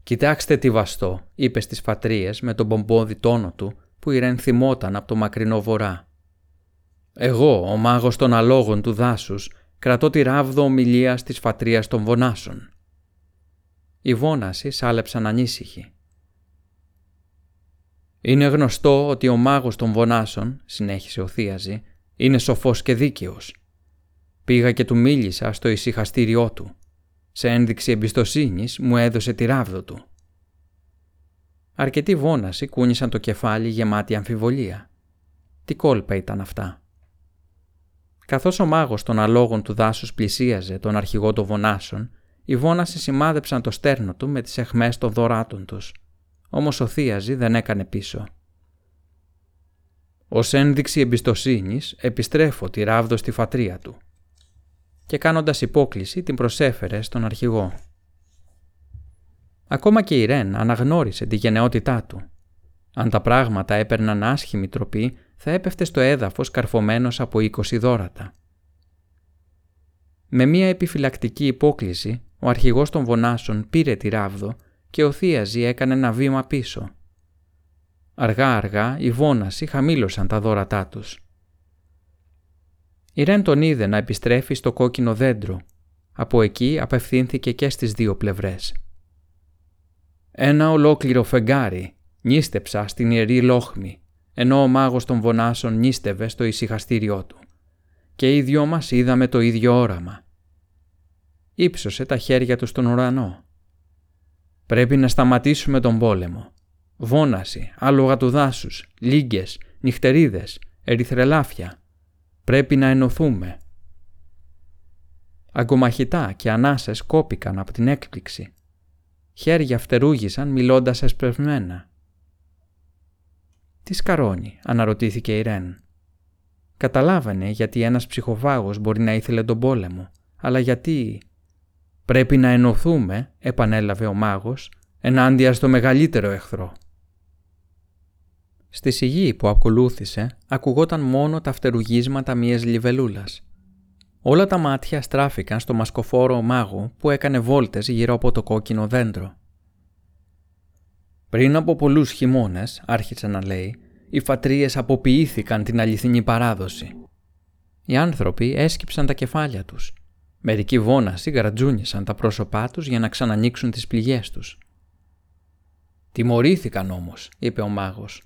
«Κοιτάξτε τι βαστό», είπε στις φατρίες με τον μπομπόδι τόνο του που ηρενθυμόταν από το μακρινό βορρά. «Εγώ, ο μάγος των αλόγων του δάσους, κρατώ τη ράβδο ομιλίας της φατρίας των βονάσων». Οι βόνασοι σάλεψαν ανήσυχοι. «Είναι γνωστό ότι ο μάγος των βονάσων», συνέχισε ο Θίαζη, «είναι σοφός και δίκαιος. Πήγα και του μίλησα στο ησυχαστήριό του. Σε ένδειξη εμπιστοσύνης μου έδωσε τη ράβδο του». Αρκετοί βόνασοι κούνησαν το κεφάλι γεμάτη αμφιβολία. Τι κόλπα ήταν αυτά; Καθώς ο μάγος των αλόγων του δάσους πλησίαζε τον αρχηγό των βονάσων, οι βόνασοι σημάδεψαν το στέρνο του με τις εχμές των δωράτων τους. Όμως ο Θίαζη δεν έκανε πίσω. Ω ένδειξη εμπιστοσύνης επιστρέφω τη ράβδο στη φατρία του. Και κάνοντας υπόκληση την προσέφερε στον αρχηγό. Ακόμα και η Ρεν αναγνώρισε τη γενναιότητά του. Αν τα πράγματα έπαιρναν άσχημη τροπή, θα έπεφτε στο έδαφος καρφωμένος από 20 δόρατα. Με μία επιφυλακτική υπόκληση, ο αρχηγός των Βονάσων πήρε τη ράβδο και ο Θίαζη έκανε ένα βήμα πίσω. Αργά-αργά οι Βόνασοι χαμήλωσαν τα δόρατά τους. Η Ρεν τον είδε να επιστρέφει στο κόκκινο δέντρο. Από εκεί απευθύνθηκε και στις δύο πλευρές. Ένα ολόκληρο φεγγάρι νίστεψα στην ιερή λόχμη, ενώ ο μάγος των Βονάσων νίστευε στο ησυχαστήριό του. Και οι δυο μας είδαμε το ίδιο όραμα. Ήψωσε τα χέρια του στον ουρανό. Πρέπει να σταματήσουμε τον πόλεμο. Βόναση, άλογα του δάσους, λίγκες, νυχτερίδες, ερυθρελάφια. Πρέπει να ενωθούμε. Αγκομαχητά και ανάσες κόπηκαν από την έκπληξη. Χέρια φτερούγησαν μιλώντας εσπευμένα. «Τι σκαρώνει» αναρωτήθηκε η Ρεν. Καταλάβανε γιατί ένας ψυχοφάγος μπορεί να ήθελε τον πόλεμο, αλλά γιατί «Πρέπει να ενωθούμε», επανέλαβε ο μάγος, «ενάντια στο μεγαλύτερο εχθρό». Στη σιγή που ακολούθησε ακουγόταν μόνο τα φτερουγίσματα μιας λιβελούλας. Όλα τα μάτια στράφηκαν στο μασκοφόρο μάγο που έκανε βόλτες γύρω από το κόκκινο δέντρο. Πριν από πολλούς χειμώνες, άρχισε να λέει, οι φατρίες αποποιήθηκαν την αληθινή παράδοση. Οι άνθρωποι έσκυψαν τα κεφάλια τους. Μερικοί βόνασοι γρατζούνισαν τα πρόσωπά τους για να ξανανοίξουν τις πληγές τους. «Τιμωρήθηκαν όμως», είπε ο μάγος.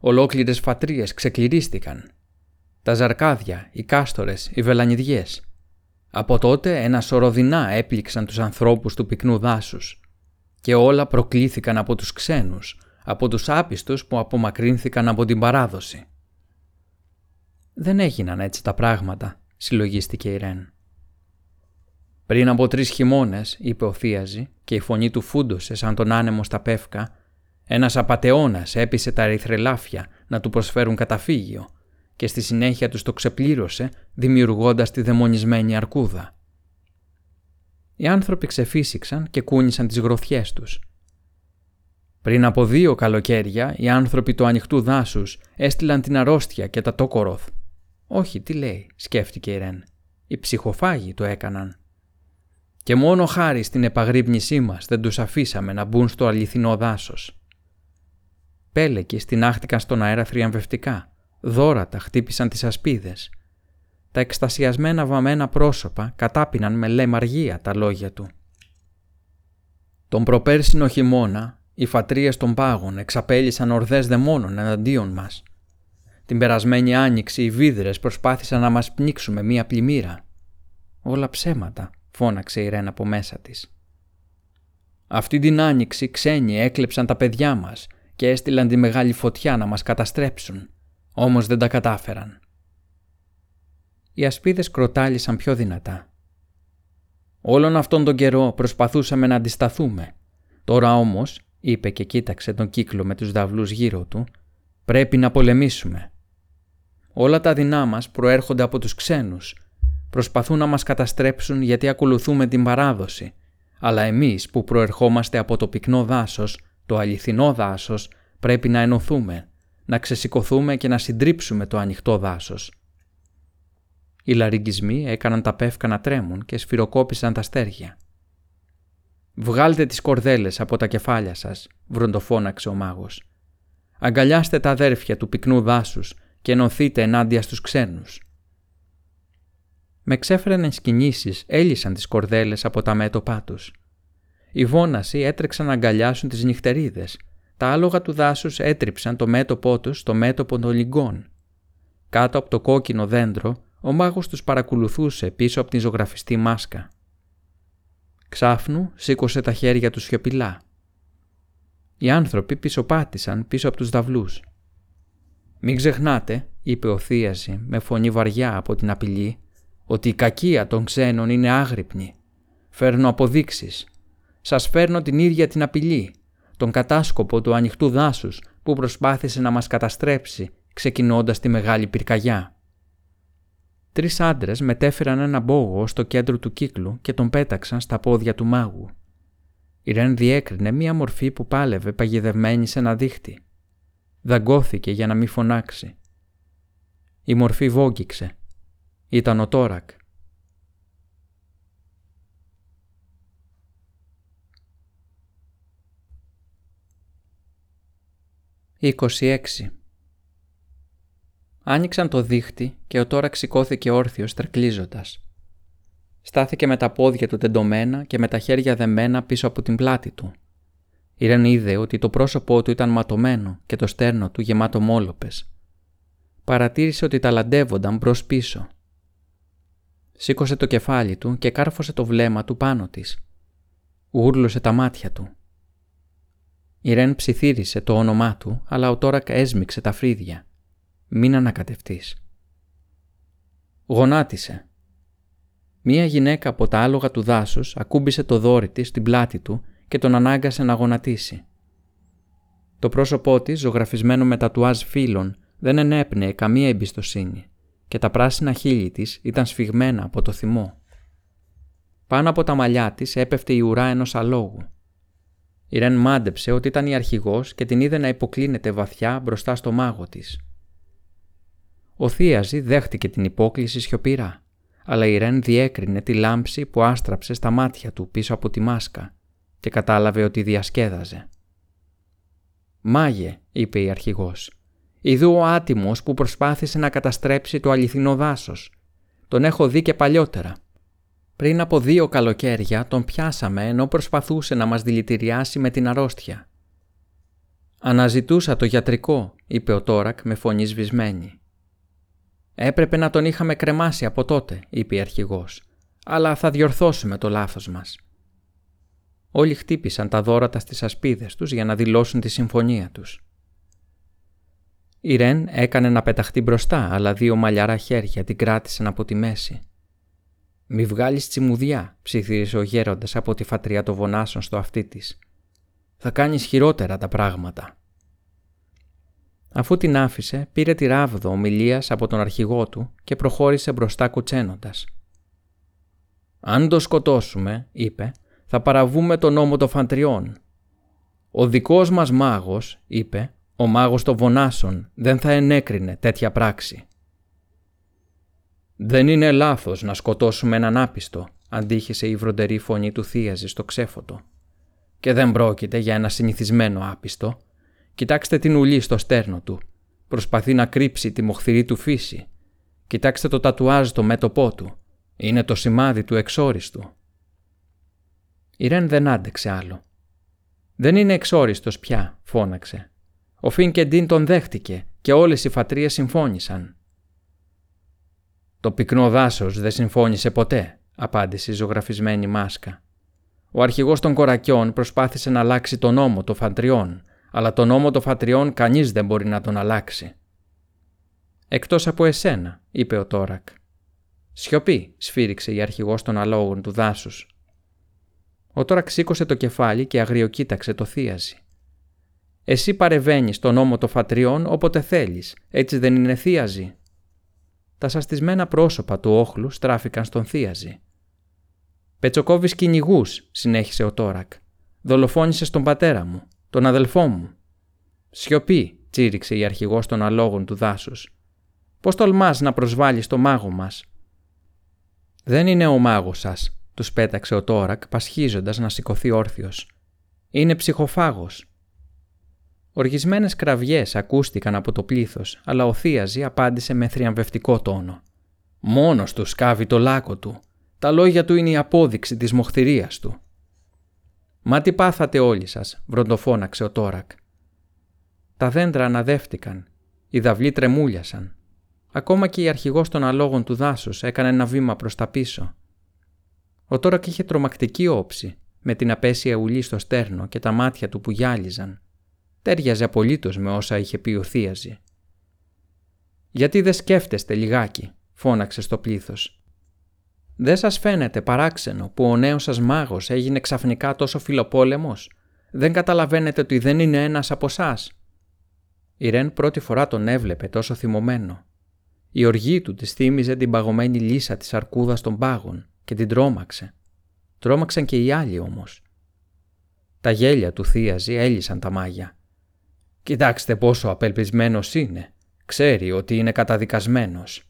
Ολόκληρες φατρίες ξεκληρίστηκαν. Τα ζαρκάδια, οι κάστορες, οι βελανιδιές. Από τότε ένα σωρό έπληξαν τους ανθρώπους του πυκνού δάσους και όλα προκλήθηκαν από τους ξένους, από τους άπιστους που απομακρύνθηκαν από την παράδοση. «Δεν έγιναν έτσι τα πράγματα», συλλογίστηκε η Ρεν. «Πριν από τρεις χειμώνες», είπε ο Θίαζη και η φωνή του φούντωσε σαν τον άνεμο στα πεύκα, ένας απατεώνας έπεισε τα ερυθρελάφια να του προσφέρουν καταφύγιο και στη συνέχεια τους το ξεπλήρωσε δημιουργώντας τη δαιμονισμένη αρκούδα. Οι άνθρωποι ξεφύσηξαν και κούνησαν τις γροθιές τους. Πριν από δύο καλοκαίρια οι άνθρωποι του ανοιχτού δάσους έστειλαν την αρρώστια και τα τόκοροθ. «Όχι, τι λέει», σκέφτηκε η Ρεν. «Οι ψυχοφάγοι το έκαναν». Και μόνο χάρη στην επαγρύπνησή μας δεν τους αφήσαμε να μπουν στο αληθινό δάσος. Πέλεκοι στηνάχτηκαν στον αέρα θριαμβευτικά. Δόρατα χτύπησαν τις ασπίδες. Τα εκστασιασμένα βαμμένα πρόσωπα κατάπιναν με λεμαργία τα λόγια του. Τον προπέρσινο χειμώνα, οι φατρίες των πάγων εξαπέλυσαν ορδές δαιμόνων εναντίον μας. Την περασμένη άνοιξη οι βίδρες προσπάθησαν να μας πνίξουμε μία πλημμύρα. Όλα ψέματα, φώναξε η Ρένα από μέσα της. Αυτή την άνοιξη ξένοι έκλεψαν τα παιδιά μας και έστειλαν τη μεγάλη φωτιά να μας καταστρέψουν, όμως δεν τα κατάφεραν. Οι ασπίδες κροτάλησαν πιο δυνατά. Όλον αυτόν τον καιρό προσπαθούσαμε να αντισταθούμε. Τώρα όμως, είπε και κοίταξε τον κύκλο με τους δαυλούς γύρω του, πρέπει να πολεμήσουμε. Όλα τα δεινά μας προέρχονται από τους ξένους. Προσπαθούν να μας καταστρέψουν γιατί ακολουθούμε την παράδοση. Αλλά εμείς που προερχόμαστε από το πυκνό δάσος το αληθινό δάσος, πρέπει να ενωθούμε, να ξεσηκωθούμε και να συντρίψουμε το ανοιχτό δάσος. Οι λαριγκισμοί έκαναν τα πεύκα να τρέμουν και σφυροκόπησαν τα στέρια. «Βγάλτε τις κορδέλες από τα κεφάλια σας», βροντοφώναξε ο μάγος. «Αγκαλιάστε τα αδέρφια του πυκνού δάσους και ενωθείτε ενάντια στους ξένους». Με ξέφρενες κινήσεις έλυσαν τις κορδέλες από τα μέτωπά τους. Οι βόνασοι έτρεξαν να αγκαλιάσουν τις νυχτερίδες. Τα άλογα του δάσους έτριψαν το μέτωπό τους στο μέτωπο των λιγκών. Κάτω από το κόκκινο δέντρο, ο μάγος τους παρακολουθούσε πίσω από την ζωγραφιστή μάσκα. Ξάφνου σήκωσε τα χέρια του σιωπηλά. Οι άνθρωποι πισωπάτησαν πίσω από τους δαυλούς. «Μην ξεχνάτε», είπε ο Θίαζη με φωνή βαριά από την απειλή, «ότι η κακία των ξένων είναι άγρυπνη. Φέρνω αποδείξεις. Σας φέρνω την ίδια την απειλή, τον κατάσκοπο του ανοιχτού δάσους που προσπάθησε να μας καταστρέψει ξεκινώντας τη μεγάλη πυρκαγιά. Τρεις άντρες μετέφεραν ένα μπόγο στο κέντρο του κύκλου και τον πέταξαν στα πόδια του μάγου. Η Ρεν διέκρινε μία μορφή που πάλευε παγιδευμένη σε ένα δίχτυ. Δαγκώθηκε για να μην φωνάξει. Η μορφή βόγγιξε. Ήταν ο Τόρακ. 26. Άνοιξαν το δίχτυ και ο Τόρακ σηκώθηκε όρθιος τρεκλίζοντας. Στάθηκε με τα πόδια του τεντωμένα και με τα χέρια δεμένα πίσω από την πλάτη του. Η Ρεν είδε ότι το πρόσωπό του ήταν ματωμένο και το στέρνο του γεμάτο μόλοπες. Παρατήρησε ότι ταλαντεύονταν μπρος πίσω. Σήκωσε το κεφάλι του και κάρφωσε το βλέμμα του πάνω της. Γούρλωσε τα μάτια του. Η Ρεν ψιθύρισε το όνομά του, αλλά ο Τόρακ έσμιξε τα φρύδια. Μην ανακατευτείς. Γονάτισε. Μία γυναίκα από τα άλογα του δάσους ακούμπησε το δόρι της στην πλάτη του και τον ανάγκασε να γονατίσει. Το πρόσωπό της, ζωγραφισμένο με τατουάζ φύλων, δεν ενέπνεε καμία εμπιστοσύνη και τα πράσινα χείλη της ήταν σφιγμένα από το θυμό. Πάνω από τα μαλλιά της έπεφτε η ουρά ενός αλόγου. Η Ρεν μάντεψε ότι ήταν η αρχηγός και την είδε να υποκλίνεται βαθιά μπροστά στο μάγο της. Ο Θίαζη δέχτηκε την υπόκληση σιωπηρά αλλά η Ρεν διέκρινε τη λάμψη που άστραψε στα μάτια του πίσω από τη μάσκα και κατάλαβε ότι διασκέδαζε. «Μάγε», είπε η αρχηγός, «Ιδού ο άτιμος που προσπάθησε να καταστρέψει το αληθινό δάσος. Τον έχω δει και παλιότερα. Πριν από δύο καλοκαίρια τον πιάσαμε ενώ προσπαθούσε να μας δηλητηριάσει με την αρρώστια. «Αναζητούσα το γιατρικό», είπε ο Τόρακ με φωνή σβησμένη. Έπρεπε να τον είχαμε κρεμάσει από τότε, είπε η αρχηγός. Αλλά θα διορθώσουμε το λάθος μας. Όλοι χτύπησαν τα δόρατα στις ασπίδες τους για να δηλώσουν τη συμφωνία τους. Η Ρεν έκανε να πεταχτεί μπροστά, αλλά δύο μαλλιαρά χέρια την κράτησαν από τη μέση. «Μη βγάλεις τσιμουδιά», ψιθύρισε ο γέροντας από τη φατρία των βονάσων στο αυτί της. «Θα κάνεις χειρότερα τα πράγματα». Αφού την άφησε, πήρε τη ράβδο ομιλίας από τον αρχηγό του και προχώρησε μπροστά κουτσένοντας. «Αν το σκοτώσουμε», είπε, «θα παραβούμε τον νόμο των φαντριών. Ο δικός μας μάγος», είπε, «ο μάγος των βονάσων δεν θα ενέκρινε τέτοια πράξη». «Δεν είναι λάθος να σκοτώσουμε έναν άπιστο», αντίχησε η βροντερή φωνή του θείαζη στο ξέφωτο. «Και δεν πρόκειται για ένα συνηθισμένο άπιστο, Κοιτάξτε την ουλή στο στέρνο του. Προσπαθεί να κρύψει τη μοχθηρή του φύση. Κοιτάξτε το τατουάζ στο μέτωπό του. Είναι το σημάδι του εξόριστου. Η Ρεν δεν άντεξε άλλο. «Δεν είναι εξόριστος πια», φώναξε. Ο Φιν και Ντίν τον δέχτηκε και όλες οι φατρίες συμφώνησαν. «Το πυκνό δάσος δεν συμφώνησε ποτέ», απάντησε η ζωγραφισμένη μάσκα. Ο αρχηγός των κορακιών προσπάθησε να αλλάξει τον νόμο των φαντριών, αλλά τον νόμο των φατριών κανείς δεν μπορεί να τον αλλάξει. «Εκτός από εσένα», είπε ο Τόρακ. «Σιωπή», σφύριξε η αρχηγός των αλόγων του δάσους. Ο Τόρακ σήκωσε το κεφάλι και αγριοκοίταξε το θίαζι. «Εσύ παρεβαίνεις τον νόμο των φατριών όποτε θέλεις, έτσι δεν είναι θίαζι». Τα σαστισμένα πρόσωπα του όχλου στράφηκαν στον θίαζι. «Πετσοκόβεις κυνηγούς, συνέχισε ο Τόρακ. «Δολοφόνησες τον πατέρα μου τον αδελφό μου. Σιωπή, τσίριξε η αρχηγός των αλόγων του δάσους. Πώς τολμάς να προσβάλλεις το μάγο μας; Δεν είναι ο μάγος σας, τους πέταξε ο Τόρακ, πασχίζοντας να σηκωθεί όρθιος. Είναι ψυχοφάγος. Οργισμένες κραυγές ακούστηκαν από το πλήθος, αλλά ο Θίαζη απάντησε με θριαμβευτικό τόνο. Μόνος του σκάβει το λάκκο του. Τα λόγια του είναι η απόδειξη της μοχθηρίας του. «Μα τι πάθατε όλοι σας», βροντοφώναξε ο Τόρακ. Τα δέντρα αναδεύτηκαν, οι δαυλοί τρεμούλιασαν. Ακόμα και η αρχηγός των αλόγων του δάσους έκανε ένα βήμα προς τα πίσω. Ο Τόρακ είχε τρομακτική όψη, με την απέσια ουλή στο στέρνο και τα μάτια του που γυάλιζαν, Τέριαζε απολύτως με όσα είχε πει ο Θίαζη. «Γιατί δεν σκέφτεστε λιγάκι», φώναξε στο πλήθος. «Δεν σας φαίνεται παράξενο που ο νέος σας μάγος έγινε ξαφνικά τόσο φιλοπόλεμος; Δεν καταλαβαίνετε ότι δεν είναι ένας από εσάς; Η Ρεν πρώτη φορά τον έβλεπε τόσο θυμωμένο. Η οργή του της θύμιζε την παγωμένη λύσα της αρκούδας των πάγων και την τρόμαξε. Τρόμαξαν και οι άλλοι όμως. Τα γέλια του θείαζη έλυσαν τα μάγια. «Κοιτάξτε πόσο απελπισμένος είναι. Ξέρει ότι είναι καταδικασμένος».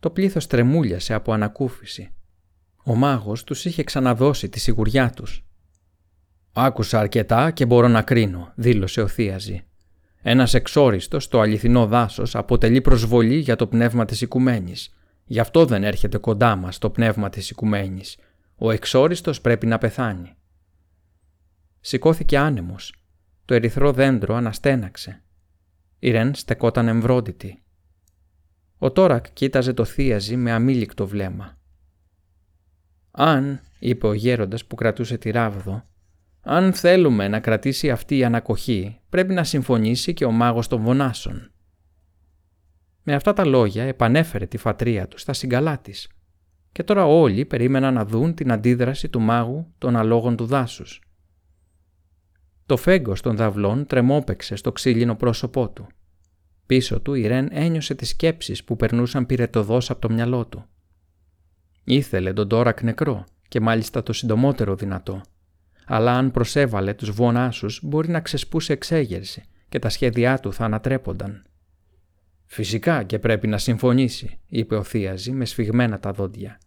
Το πλήθος τρεμούλιασε από ανακούφιση. Ο μάγος τους είχε ξαναδώσει τη σιγουριά τους. «Άκουσα αρκετά και μπορώ να κρίνω», δήλωσε ο Θίαζη. Ένας εξόριστος στο αληθινό δάσος αποτελεί προσβολή για το πνεύμα της οικουμένης. Γι' αυτό δεν έρχεται κοντά μας το πνεύμα της οικουμένης. Ο εξόριστος πρέπει να πεθάνει. Σηκώθηκε άνεμος. Το ερυθρό δέντρο αναστέναξε. Η Ρεν στεκόταν εμβρόντιτη. Ο Τόρακ κοίταζε το θίαζι με αμήλικτο βλέμμα. «Αν», είπε ο γέροντας που κρατούσε τη ράβδο, «αν θέλουμε να κρατήσει αυτή η ανακοχή, πρέπει να συμφωνήσει και ο μάγος των Βονάσων». Με αυτά τα λόγια επανέφερε τη φατρία του στα συγκαλά της και τώρα όλοι περίμεναν να δουν την αντίδραση του μάγου των αλόγων του δάσους. Το φέγγος των δαυλών τρεμόπαιξε στο ξύλινο πρόσωπό του. Πίσω του η Ρεν ένιωσε τις σκέψεις που περνούσαν πυρετοδός από το μυαλό του. Ήθελε τον Τόρακ νεκρό και μάλιστα το συντομότερο δυνατό. Αλλά αν προσέβαλε τους βονάσους μπορεί να ξεσπούσε εξέγερση και τα σχέδιά του θα ανατρέπονταν. «Φυσικά και πρέπει να συμφωνήσει», είπε ο Θίαζη με σφιγμένα τα δόντια.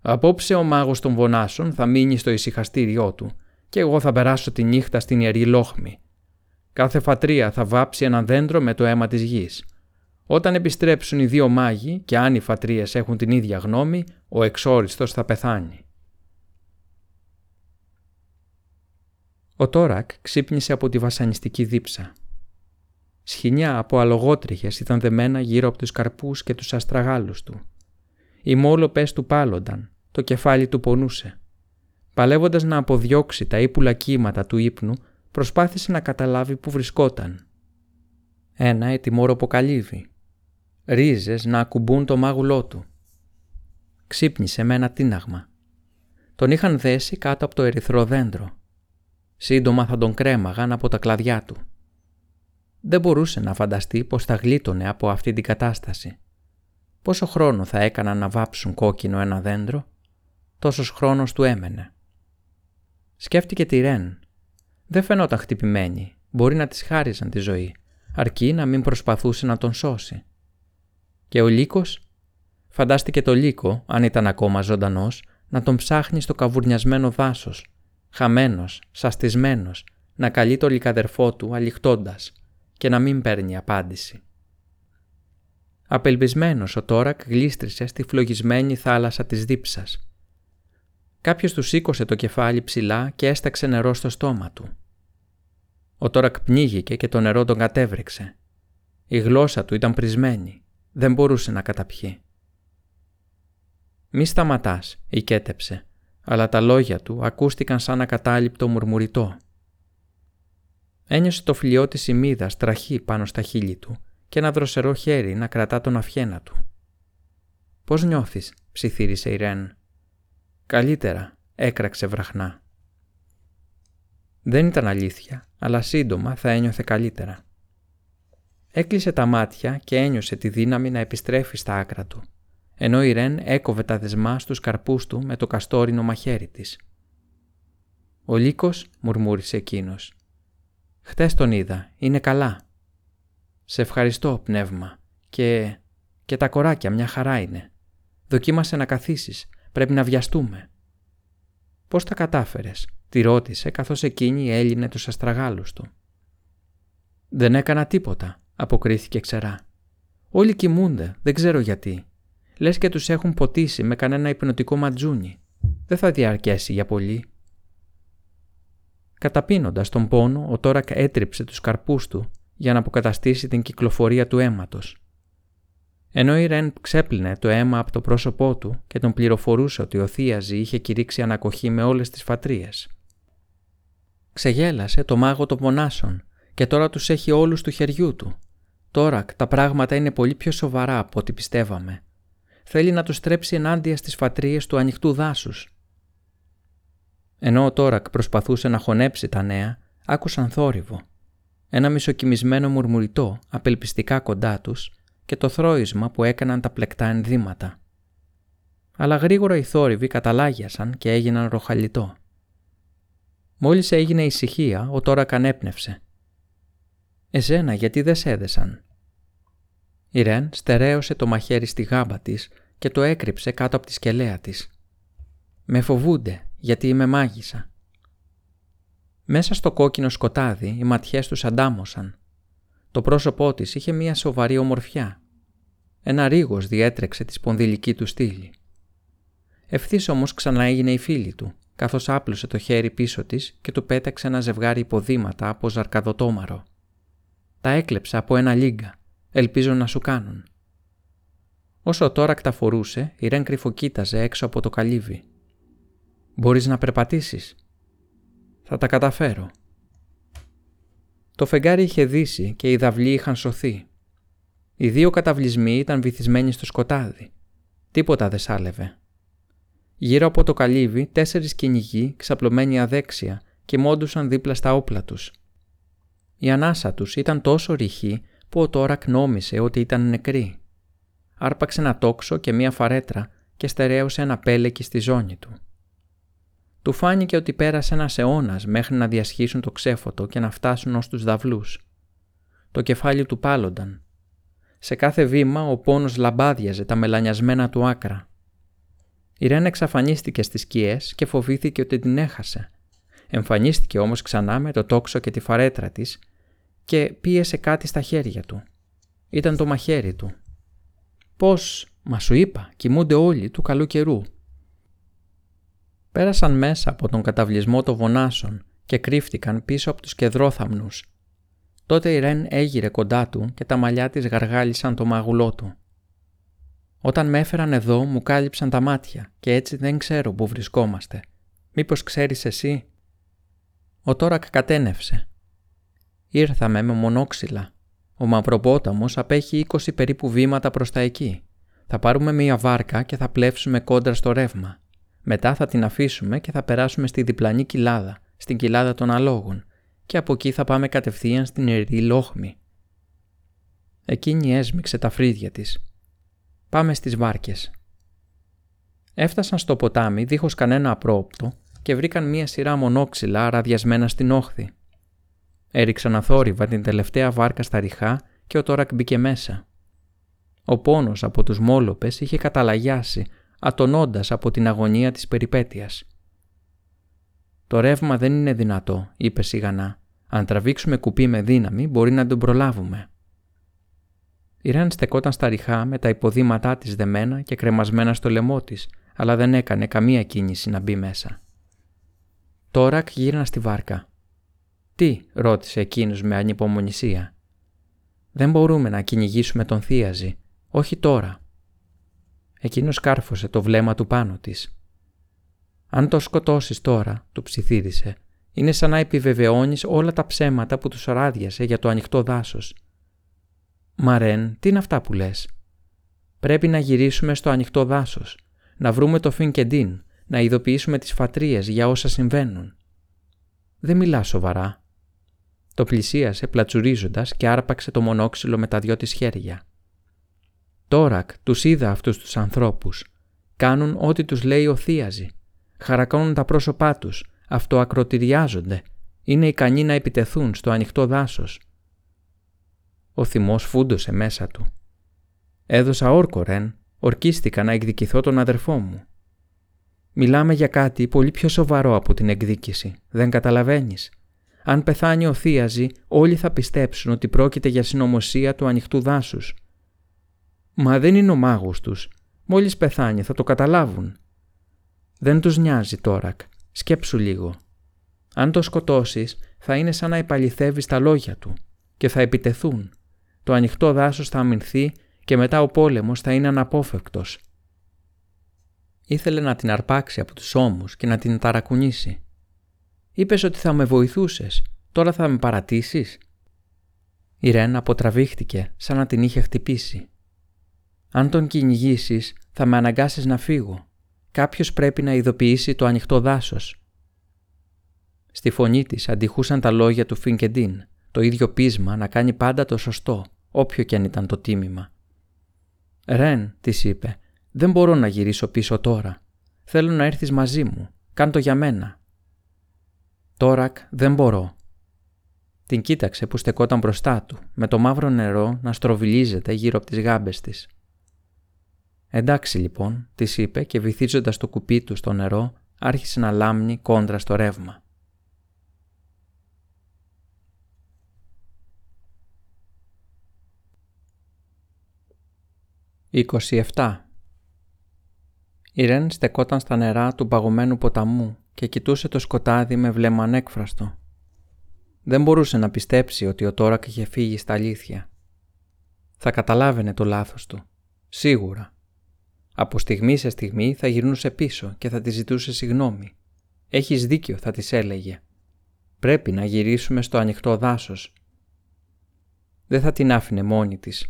«Απόψε ο μάγος των βονάσων θα μείνει στο ησυχαστήριό του και εγώ θα περάσω τη νύχτα στην Ιερή Λόχμη. Κάθε φατρία θα βάψει ένα δέντρο με το αίμα της γης. Όταν επιστρέψουν οι δύο μάγοι και αν οι φατρίες έχουν την ίδια γνώμη, ο εξόριστος θα πεθάνει. Ο Τόρακ ξύπνησε από τη βασανιστική δίψα. Σχοινιά από αλογότριχες ήταν δεμένα γύρω από τους καρπούς και τους αστραγάλους του. Οι μόλοπες του πάλονταν, το κεφάλι του πονούσε. Παλεύοντας να αποδιώξει τα ύπουλα κύματα του ύπνου, προσπάθησε να καταλάβει που βρισκόταν. Ένα ετοιμόροπο καλύβι. Ρίζες να ακουμπούν το μάγουλό του. Ξύπνησε με ένα τίναγμα. Τον είχαν δέσει κάτω από το ερυθρό δέντρο. Σύντομα θα τον κρέμαγαν από τα κλαδιά του. Δεν μπορούσε να φανταστεί πως θα γλίτωνε από αυτή την κατάσταση. Πόσο χρόνο θα έκαναν να βάψουν κόκκινο ένα δέντρο, τόσος χρόνος του έμενε. Σκέφτηκε τη Ρεν. Δεν φαινόταν χτυπημένη, μπορεί να της χάριζαν τη ζωή, αρκεί να μην προσπαθούσε να τον σώσει. Και ο Λύκος, φαντάστηκε το Λύκο, αν ήταν ακόμα ζωντανός, να τον ψάχνει στο καβουρνιασμένο δάσος, χαμένος, σαστισμένος, να καλεί το λικαδερφό του αληχτώντας και να μην παίρνει απάντηση. Απελπισμένος ο Τόρακ γλίστρισε στη φλογισμένη θάλασσα της δίψας. Κάποιος του σήκωσε το κεφάλι ψηλά και έσταξε νερό στο στόμα του. Ο Τόρακ πνίγηκε και το νερό τον κατέβρεξε. Η γλώσσα του ήταν πρισμένη. Δεν μπορούσε να καταπιεί. «Μη σταματάς», οικέτεψε, αλλά τα λόγια του ακούστηκαν σαν ακατάληπτο μουρμουριτό. Ένιωσε το φλοιό της ημίδας τραχή πάνω στα χείλη του και ένα δροσερό χέρι να κρατά τον αυχένα του. «Πώς νιώθεις» ψιθύρισε η Ρεν. «Καλύτερα», έκραξε βραχνά. Δεν ήταν αλήθεια, αλλά σύντομα θα ένιωθε καλύτερα. Έκλεισε τα μάτια και ένιωσε τη δύναμη να επιστρέφει στα άκρα του, ενώ η Ρεν έκοβε τα δεσμά στους καρπούς του με το καστόρινο μαχαίρι της. «Ο Λύκος», μουρμούρισε εκείνος. «Χτες τον είδα, είναι καλά». «Σε ευχαριστώ, πνεύμα, και... και τα κοράκια μια χαρά είναι. Δοκίμασε να καθίσεις, πρέπει να βιαστούμε». «Πώς τα κατάφερες», τη ρώτησε καθώς εκείνη έλυνε τους αστραγάλους του. «Δεν έκανα τίποτα», αποκρίθηκε ξερά. «Όλοι κοιμούνται, δεν ξέρω γιατί. Λες και τους έχουν ποτίσει με κανένα υπνοτικό ματζούνι. Δεν θα διαρκέσει για πολύ». Καταπίνοντας τον πόνο, ο Τόρακ έτριψε τους καρπούς του για να αποκαταστήσει την κυκλοφορία του αίματος. Ενώ η Ρεν ξέπλυνε το αίμα από το πρόσωπό του και τον πληροφορούσε ότι ο Θίαζη είχε κηρύξει ανακοχή με όλες τις φατρίες. Ξεγέλασε το μάγο των μονάσων και τώρα τους έχει όλους του χεριού του. Τώρα τα πράγματα είναι πολύ πιο σοβαρά από ό,τι πιστεύαμε. Θέλει να τους στρέψει ενάντια στις φατρίες του ανοιχτού δάσους. Ενώ ο Τόρακ προσπαθούσε να χωνέψει τα νέα, άκουσαν θόρυβο. Ένα μισοκιμισμένο μουρμουριτό απελπιστικά κοντά τους και το θρόισμα που έκαναν τα πλεκτά ενδύματα. Αλλά γρήγορα οι θόρυβοι καταλάγιασαν και έγιναν ροχαλιτό. Μόλις έγινε ησυχία, ο Τόρακ ανέπνευσε. «Εσένα γιατί δεν σέδεσαν» Η Ρεν στερέωσε το μαχαίρι στη γάμπα της και το έκρυψε κάτω από τη σκελέα της. «Με φοβούνται γιατί είμαι μάγισσα». Μέσα στο κόκκινο σκοτάδι οι ματιές τους αντάμωσαν. Το πρόσωπό της είχε μία σοβαρή ομορφιά. Ένα ρίγος διέτρεξε τη σπονδυλική του στήλη. Ευθύς όμως ξανά έγινε η φίλη του, καθώς άπλωσε το χέρι πίσω της και του πέταξε ένα ζευγάρι υποδήματα από ζαρκαδοτόμαρο. Τα έκλεψα από ένα λίγκα Ελπίζω να σου κάνουν. Όσο τώρα φορούσε, η Ρεν κρυφοκοίταζε έξω από το καλύβι. «Μπορείς να περπατήσεις» «Θα τα καταφέρω». Το φεγγάρι είχε δύσει και οι δαυλοί είχαν σωθεί. Οι δύο καταβλισμοί ήταν βυθισμένοι στο σκοτάδι. Τίποτα δεν σάλευε. Γύρω από το καλύβι τέσσερις κυνηγοί ξαπλωμένοι αδέξια κοιμόντουσαν δίπλα στα όπλα τους. Η ανάσα τους ήταν τόσο ρηχή που ο Τόρακ νόμισε ότι ήταν νεκρή. Άρπαξε ένα τόξο και μία φαρέτρα και στερέωσε ένα πέλεκι στη ζώνη του. Του φάνηκε ότι πέρασε ένας αιώνας μέχρι να διασχίσουν το ξέφωτο και να φτάσουν ως τους δαυλούς. Το κεφάλι του πάλονταν. Σε κάθε βήμα ο πόνος λαμπάδιαζε τα μελανιασμένα του άκρα. Η Ρέν εξαφανίστηκε στις σκιές και φοβήθηκε ότι την έχασε. Εμφανίστηκε όμως ξανά με το τόξο και τη φαρέτρα της και πίεσε κάτι στα χέρια του. Ήταν το μαχαίρι του. Πώς, μα σου είπα, κοιμούνται όλοι του καλού καιρού. Πέρασαν μέσα από τον καταβλισμό των βονάσων και κρύφτηκαν πίσω από τους κεδρόθαμνους. Τότε η Ρεν έγειρε κοντά του και τα μαλλιά της γαργάλισαν το μαγουλό του. Όταν με έφεραν εδώ μου κάλυψαν τα μάτια και έτσι δεν ξέρω που βρισκόμαστε. Μήπως ξέρεις εσύ; Ο Τόρακ κατένευσε Ήρθαμε με μονόξυλα. Ο Μαυροπόταμος απέχει 20 περίπου βήματα προς τα εκεί. Θα πάρουμε μία βάρκα και θα πλεύσουμε κόντρα στο ρεύμα. Μετά θα την αφήσουμε και θα περάσουμε στη διπλανή κοιλάδα, στην κοιλάδα των αλόγων και από εκεί θα πάμε κατευθείαν στην ιερή λόχμη. Εκείνη έσμιξε τα φρύδια της. Πάμε στις βάρκες. Έφτασαν στο ποτάμι δίχως κανένα απρόπτο και βρήκαν μία σειρά μονόξυλα αραδιασμένα στην όχθη. Έριξαν αθόρυβα την τελευταία βάρκα στα ριχά και ο Τόρακ μπήκε μέσα. Ο πόνος από τους μόλοπες είχε καταλαγιάσει, ατονώντας από την αγωνία της περιπέτειας. «Το ρεύμα δεν είναι δυνατό», είπε σιγανά. «Αν τραβήξουμε κουπί με δύναμη μπορεί να τον προλάβουμε». Η Ρεν στεκόταν στα ριχά με τα υποδήματά της δεμένα και κρεμασμένα στο λαιμό της, αλλά δεν έκανε καμία κίνηση να μπει μέσα. Τόρακ γύρνα στη βάρκα. «Τι» ρώτησε εκείνος με ανυπομονησία. «Δεν μπορούμε να κυνηγήσουμε τον Θίαζη. Όχι τώρα». Εκείνος κάρφωσε το βλέμμα του πάνω της. «Αν το σκοτώσεις τώρα», του ψιθύρισε, «είναι σαν να επιβεβαιώνεις όλα τα ψέματα που τους ράδιασε για το ανοιχτό δάσος». «Μαρέν, τι είναι αυτά που λες» Πρέπει να γυρίσουμε στο ανοιχτό δάσος, να βρούμε το Φινκεντίν, να ειδοποιήσουμε τις φατρίες για όσα συμβαίνουν. Δεν μιλάς σοβαρά. Το πλησίασε πλατσουρίζοντας και άρπαξε το μονόξυλο με τα δυο της χέρια. Τόρακ τους είδα αυτούς τους ανθρώπους. Κάνουν ό,τι τους λέει ο Θίαζη. Χαρακώνουν τα πρόσωπά τους, αυτοακροτηριάζονται. Είναι ικανοί να επιτεθούν στο ανοιχτό δάσος. Ο θυμός φούντωσε μέσα του. Έδωσα όρκο, Ρεν. Ορκίστηκα να εκδικηθώ τον αδερφό μου. Μιλάμε για κάτι πολύ πιο σοβαρό από την εκδίκηση. Δεν καταλαβαίνεις. Αν πεθάνει ο Θίαζη, όλοι θα πιστέψουν ότι πρόκειται για συνωμοσία του ανοιχτού δάσους. Μα δεν είναι ο μάγος τους. Μόλις πεθάνει θα το καταλάβουν. Δεν τους νοιάζει τόρακ. Σκέψου λίγο. Αν το σκοτώσεις θα είναι σαν να επαληθεύεις τα λόγια του και θα επιτεθούν. Το ανοιχτό δάσος θα αμυνθεί και μετά ο πόλεμος θα είναι αναπόφευκτος. Ήθελε να την αρπάξει από τους ώμους και να την ταρακουνήσει Είπες ότι θα με βοηθούσες. Τώρα θα με παρατήσεις; Η Ρεν αποτραβήχτηκε σαν να την είχε χτυπήσει. Αν τον κυνηγήσεις, θα με αναγκάσεις να φύγω. Κάποιος πρέπει να ειδοποιήσει το ανοιχτό δάσος. Στη φωνή της αντιχούσαν τα λόγια του Φινκεντίν, το ίδιο πείσμα να κάνει πάντα το σωστό, όποιο και αν ήταν το τίμημα. «Ρεν», της είπε, «δεν μπορώ να γυρίσω πίσω τώρα. Θέλω να έρθεις μαζί μου. Κάν το για μένα». «Τόρακ, δεν μπορώ». Την κοίταξε που στεκόταν μπροστά του, με το μαύρο νερό να στροβιλίζεται γύρω από τις γάμπες της. «Εντάξει λοιπόν», της είπε και βυθίζοντας το κουπί του στο νερό, άρχισε να λάμνει κόντρα στο ρεύμα. 27. Η Ρεν στεκόταν στα νερά του παγωμένου ποταμού και κοιτούσε το σκοτάδι με βλέμμα ανέκφραστο. Δεν μπορούσε να πιστέψει ότι ο Τόρακ είχε φύγει στα αλήθεια. Θα καταλάβαινε το λάθος του. Σίγουρα. Από στιγμή σε στιγμή θα γυρνούσε πίσω και θα της ζητούσε συγνώμη. Έχεις δίκιο, θα της έλεγε. Πρέπει να γυρίσουμε στο ανοιχτό δάσος. Δεν θα την άφηνε μόνη της.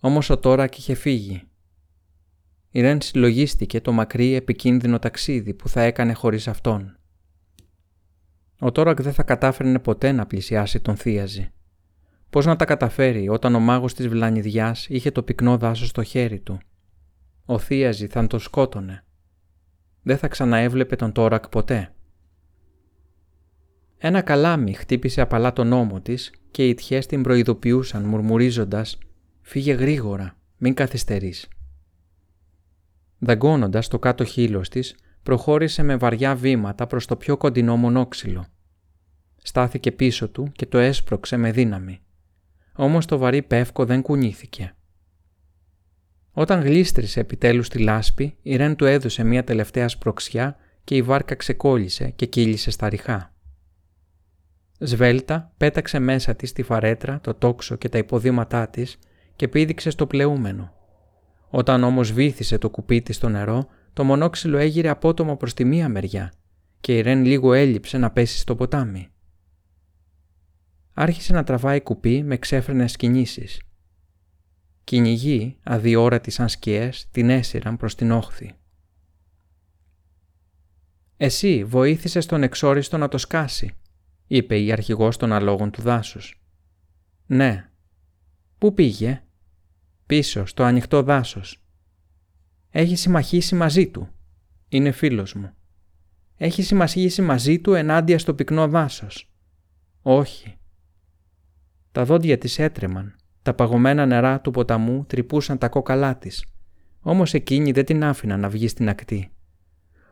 Όμως ο Τόρακ είχε φύγει. Η Ρεν συλλογίστηκε το μακρύ επικίνδυνο ταξίδι που θα έκανε χωρίς αυτόν. Ο Τόρακ δεν θα κατάφερνε ποτέ να πλησιάσει τον Θίαζη. Πώς να τα καταφέρει όταν ο μάγος της Βλανιδιάς είχε το πυκνό δάσος στο χέρι του. Ο Θίαζη θα τον σκότωνε. Δεν θα ξαναέβλεπε τον Τόρακ ποτέ. Ένα καλάμι χτύπησε απαλά τον ώμο της και οι τιές την προειδοποιούσαν μουρμουρίζοντας «Φύγε γρήγορα, μην καθυστερείς». Δαγκώνοντας το κάτω χείλος της, προχώρησε με βαριά βήματα προς το πιο κοντινό μονόξυλο. Στάθηκε πίσω του και το έσπρωξε με δύναμη. Όμως το βαρύ πεύκο δεν κουνήθηκε. Όταν γλίστρισε επιτέλους τη λάσπη, η Ρεν του έδωσε μια τελευταία σπροξιά και η βάρκα ξεκόλλησε και κύλησε στα ριχά. Σβέλτα πέταξε μέσα της τη φαρέτρα, το τόξο και τα υποδήματά της και πήδηξε στο πλεούμενο. Όταν όμως βύθισε το κουπί της στο νερό, το μονόξυλο έγειρε απότομα προς τη μία μεριά και η Ρεν λίγο έλειψε να πέσει στο ποτάμι. Άρχισε να τραβάει κουπί με ξέφρενες κινήσεις. Κυνηγοί, αδιόρατοι σαν σκιές, την έσυραν προς την όχθη. «Εσύ βοήθησες τον εξόριστο να το σκάσει», είπε η αρχηγός των αλόγων του δάσους. «Ναι». «Πού πήγε» Πίσω, στο ανοιχτό δάσος. Έχει συμμαχήσει μαζί του. Είναι φίλος μου. Έχει συμμαχήσει μαζί του ενάντια στο πυκνό δάσος. Όχι. Τα δόντια της έτρεμαν. Τα παγωμένα νερά του ποταμού τρυπούσαν τα κόκαλά της. Όμως εκείνη δεν την άφηνα να βγει στην ακτή.